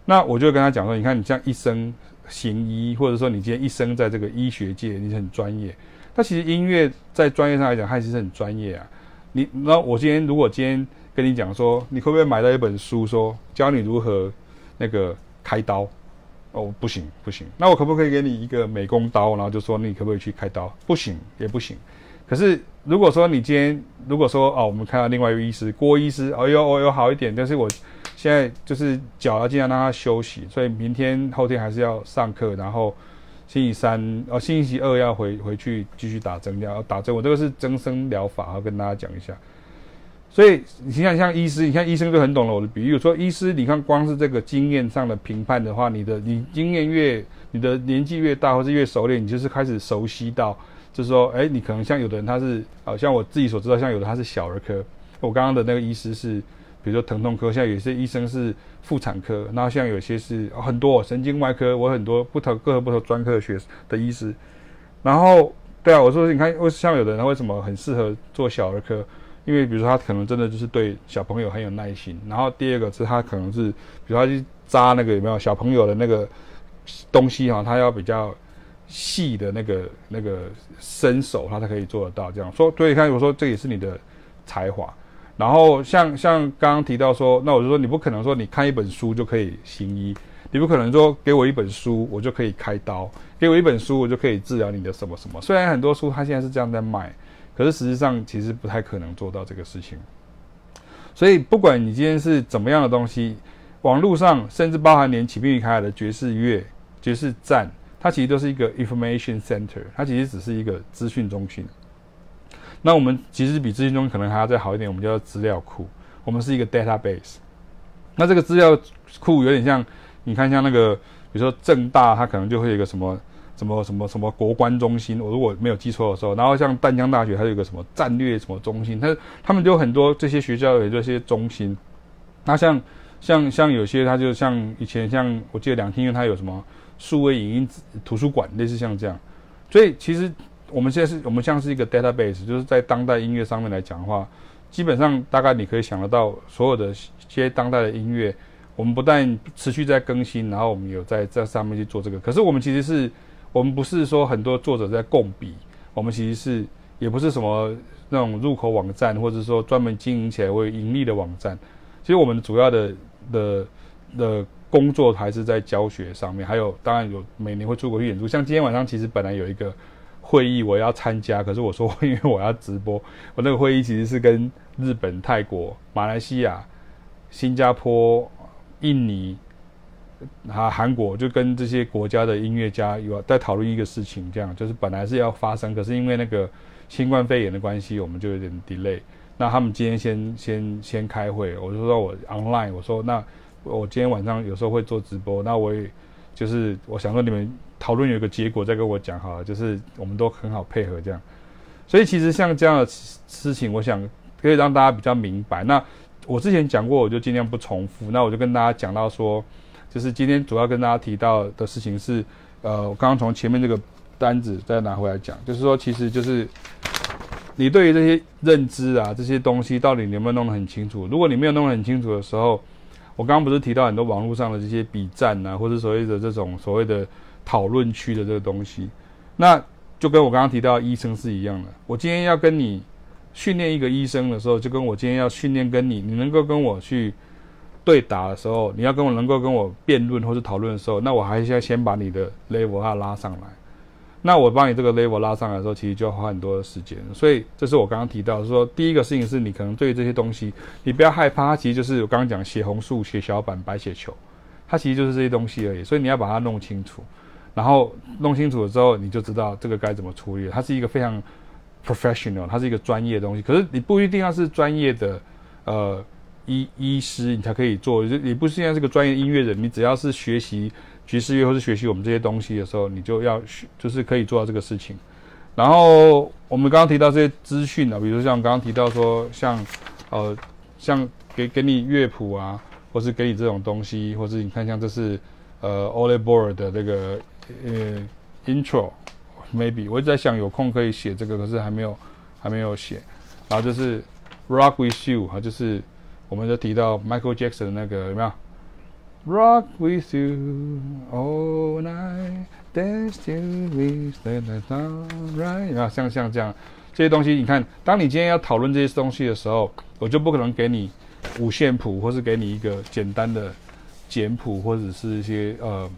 那我就跟他讲说，你看你这样一生行医，或者说你今天一生在这个医学界，你很专业。那其实音乐在专业上来讲，他其实很专业啊。你那我今天如果今天跟你讲说，你会不会买到一本书，说教你如何那个开刀？哦，不行不行。那我可不可以给你一个美工刀，然后就说你可不可以去开刀？不行也不行。可是，如果说你今天如果说哦，我们看到另外一位医师郭医师，哦哟哦哟好一点，但是我现在就是脚要尽量让他休息，所以明天后天还是要上课，然后星期三哦星期二要回回去继续打针，要打针。我这个是增生疗法，要跟大家讲一下。所以你想想像医师，你看医生就很懂了我的比喻，说医师，你看光是这个经验上的评判的话，你的你经验越你的年纪越大，或是越熟练，你就是开始熟悉到。就是说，哎，你可能像有的人他是，好像我自己所知道，像有的他是小儿科。我刚刚的那个医师是，比如说疼痛科，像有些医生是妇产科，然后像有些是很多神经外科，我很多不同各个不同专科的学的医师。然后，对啊，我说你看，为像有的人他为什么很适合做小儿科？因为比如说他可能真的就是对小朋友很有耐心。然后第二个是他可能是，比如他去扎那个有没有小朋友的那个东西哈，他要比较。细的那个那个身手，他才可以做得到。这样说，所以看我说这也是你的才华。然后像像刚刚提到说，那我就说你不可能说你看一本书就可以行医，你不可能说给我一本书我就可以开刀，给我一本书我就可以治疗你的什么什么。虽然很多书它现在是这样在卖，可是实际上其实不太可能做到这个事情。所以不管你今天是怎么样的东西，网络上甚至包含连启明与凯尔的爵士乐、爵士站。它其实都是一个 information center，它其实只是一个资讯中心。那我们其实比资讯中可能还要再好一点，我们叫资料库。我们是一个 database。那这个资料库有点像，你看像那个，比如说政大，它可能就会有一个什么什么什么什么国关中心。我如果没有记错的时候，然后像淡江大学，它有一个什么战略什么中心，它他们就很多这些学校有这些中心。那像像像有些，它就像以前像我记得两厅院，它有什么？数位影音图书馆类似像这样，所以其实我们现在是我们像是一个 database，就是在当代音乐上面来讲的话，基本上大概你可以想得到所有的一些当代的音乐，我们不但持续在更新，然后我们有在这上面去做这个。可是我们其实是，我们不是说很多作者在共笔，我们其实是也不是什么那种入口网站，或者说专门经营起来会盈利的网站。其实我们主要的的的。工作还是在教学上面，还有当然有每年会出国去演出。像今天晚上其实本来有一个会议我要参加，可是我说 因为我要直播，我那个会议其实是跟日本、泰国、马来西亚、新加坡、印尼、啊韩国，就跟这些国家的音乐家有在讨论一个事情，这样就是本来是要发生，可是因为那个新冠肺炎的关系，我们就有点 delay。那他们今天先先先开会，我就说我 online，我说那。我今天晚上有时候会做直播，那我也就是我想说你们讨论有个结果再跟我讲好了，就是我们都很好配合这样。所以其实像这样的事情，我想可以让大家比较明白。那我之前讲过，我就尽量不重复。那我就跟大家讲到说，就是今天主要跟大家提到的事情是，呃，我刚刚从前面这个单子再拿回来讲，就是说，其实就是你对于这些认知啊，这些东西到底你有没有弄得很清楚？如果你没有弄得很清楚的时候，我刚刚不是提到很多网络上的这些笔战啊，或者所谓的这种所谓的讨论区的这个东西，那就跟我刚刚提到医生是一样的。我今天要跟你。训练一个医生的时候，就跟我今天要训练跟你，你能够跟我去对打的时候，你要跟我能够跟我辩论或者讨论的时候，那我还是要先把你的 level 要拉上来。那我帮你这个 level 拉上来的时候，其实就要花很多的时间。所以这是我刚刚提到说，第一个事情是你可能对这些东西，你不要害怕，它其实就是我刚刚讲血红素、血小板、白血球，它其实就是这些东西而已。所以你要把它弄清楚，然后弄清楚了之后，你就知道这个该怎么处理。它是一个非常。professional，它是一个专业的东西，可是你不一定要是专业的，呃，医医师你才可以做。就你不是现在是个专业音乐人，你只要是学习爵士乐或是学习我们这些东西的时候，你就要学，就是可以做到这个事情。然后我们刚刚提到这些资讯啊，比如像刚刚提到说，像呃，像给给你乐谱啊，或是给你这种东西，或是你看像这是呃 o l e b o r 的这个呃 intro。Maybe 我一直在想有空可以写这个，可是还没有，还没有写。然后就是 Rock with you 哈，就是我们就提到 Michael Jackson 那个有没有？Rock with you all night, dance till we say the sunrise。有没有？像像这样这些东西，你看，当你今天要讨论这些东西的时候，我就不可能给你五线谱，或是给你一个简单的简谱，或者是一些呃，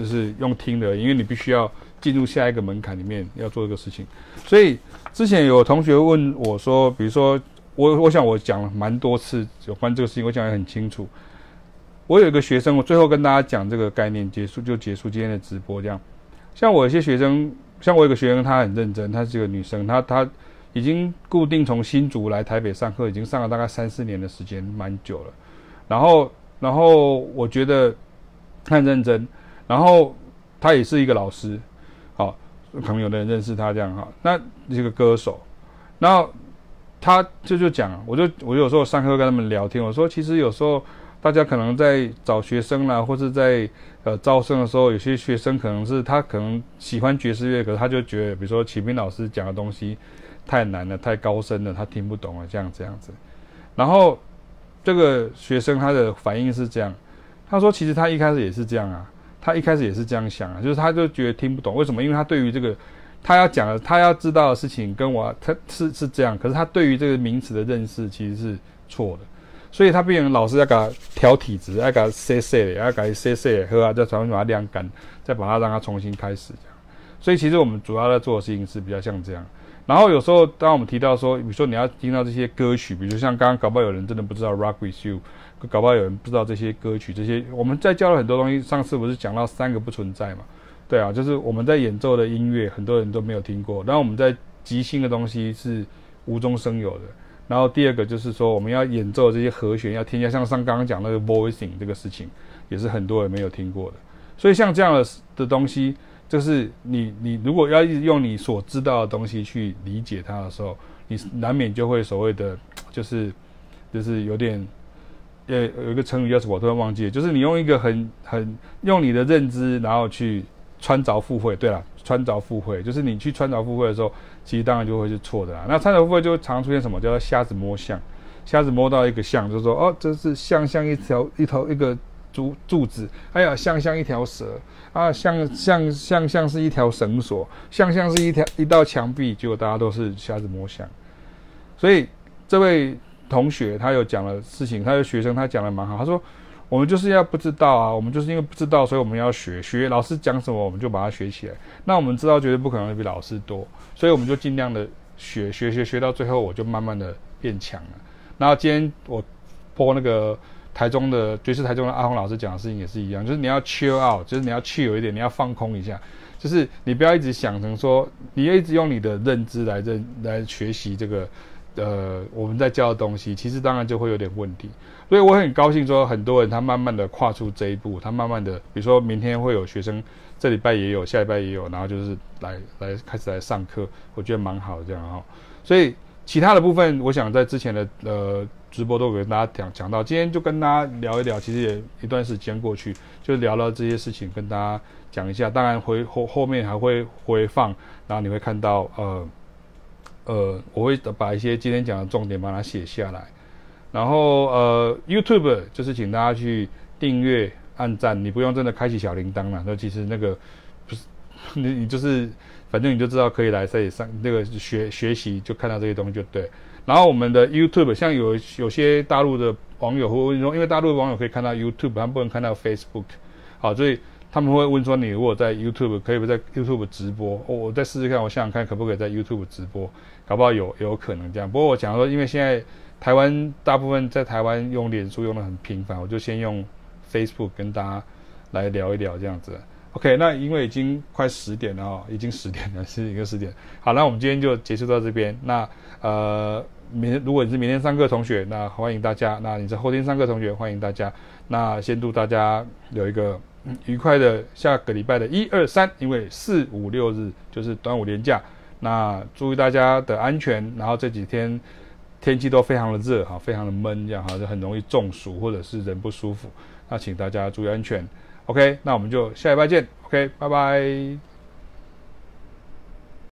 就是用听的，因为你必须要。进入下一个门槛里面要做这个事情，所以之前有同学问我说，比如说我，我想我讲了蛮多次有关这个事情，我讲得很清楚。我有一个学生，我最后跟大家讲这个概念，结束就结束今天的直播。这样，像我有些学生，像我有个学生，她很认真，她是个女生，她她已经固定从新竹来台北上课，已经上了大概三四年的时间，蛮久了。然后，然后我觉得 她很认真，然后他也是一个老师。好可能有的人认识他这样哈，那这个歌手，那他就就讲，我就我有时候上课跟他们聊天，我说其实有时候大家可能在找学生啦，或是在呃招生的时候，有些学生可能是他可能喜欢爵士乐，可是他就觉得，比如说启明老师讲的东西太难了，太高深了，他听不懂了，这样这样子。然后这个学生他的反应是这样，他说其实他一开始也是这样啊。他一开始也是这样想啊，就是他就觉得听不懂，为什么？因为他对于这个他要讲的、他要知道的事情跟我他是是这样，可是他对于这个名词的认识其实是错的，所以他变成老师要给他调体质，要给他塞塞的，要给他塞塞的，喝啊，再重新把它晾干，再把它让它重新开始这样。所以其实我们主要在做的事情是比较像这样。然后有时候当我们提到说，比如说你要听到这些歌曲，比如像刚刚搞不好有人真的不知道《Rock with You》。搞不好有人不知道这些歌曲，这些我们在教了很多东西。上次不是讲到三个不存在嘛？对啊，就是我们在演奏的音乐，很多人都没有听过。然后我们在即兴的东西是无中生有的。然后第二个就是说，我们要演奏这些和弦，要添加像上刚刚讲那个 voicing 这个事情，也是很多人没有听过的。所以像这样的的东西，就是你你如果要用你所知道的东西去理解它的时候，你难免就会所谓的就是就是有点。呃，有一个成语叫什么？我突然忘记了。就是你用一个很很用你的认知，然后去穿凿附会。对了，穿凿附会，就是你去穿凿附会的时候，其实当然就会是错的啦。那穿凿附会就常出现什么？叫做瞎子摸象。瞎子摸到一个象，就说哦，这是象像一条一头一个柱柱子，哎呀，象像一条蛇啊，像像像像是一条绳索，像像是一条一道墙壁，结果大家都是瞎子摸象。所以这位。同学，他有讲了事情，他的学生他讲的蛮好。他说，我们就是要不知道啊，我们就是因为不知道，所以我们要学学老师讲什么，我们就把它学起来。那我们知道绝对不可能比老师多，所以我们就尽量的学学学学到最后，我就慢慢的变强了。然后今天我播那个台中的爵士台中的阿红老师讲的事情也是一样，就是你要 chill out，就是你要 chill 一点，你要放空一下，就是你不要一直想成说，你要一直用你的认知来认来学习这个。呃，我们在教的东西，其实当然就会有点问题，所以我很高兴说，很多人他慢慢的跨出这一步，他慢慢的，比如说明天会有学生，这礼拜也有，下礼拜也有，然后就是来来开始来上课，我觉得蛮好的这样哈。所以其他的部分，我想在之前的呃直播都有跟大家讲讲到，今天就跟大家聊一聊，其实也一段时间过去，就聊了这些事情，跟大家讲一下。当然回后后面还会回放，然后你会看到呃呃，我会把一些今天讲的重点把它写下来。然后呃，YouTube 就是请大家去订阅、按赞，你不用真的开启小铃铛了。那其实那个不是你 你就是。反正你就知道可以来这里上那个学学习，就看到这些东西就对。然后我们的 YouTube，像有有些大陆的网友会问说，因为大陆的网友可以看到 YouTube，他们不能看到 Facebook，好，所以他们会问说，你如果在 YouTube 可以不在 YouTube 直播？我再试试看，我想想看可不可以在 YouTube 直播，搞不好有有可能这样。不过我讲说，因为现在台湾大部分在台湾用脸书用的很频繁，我就先用 Facebook 跟大家来聊一聊这样子。OK，那因为已经快十点了哦，已经十点了，是一个十点。好，那我们今天就结束到这边。那呃，明如果你是明天上课同学，那欢迎大家；那你是后天上课同学，欢迎大家。那先祝大家有一个愉快的下个礼拜的一二三，因为四五六日就是端午连假。那注意大家的安全，然后这几天天气都非常的热哈，非常的闷，这样哈就很容易中暑或者是人不舒服。那请大家注意安全。OK，那我们就下礼拜见。OK，拜拜。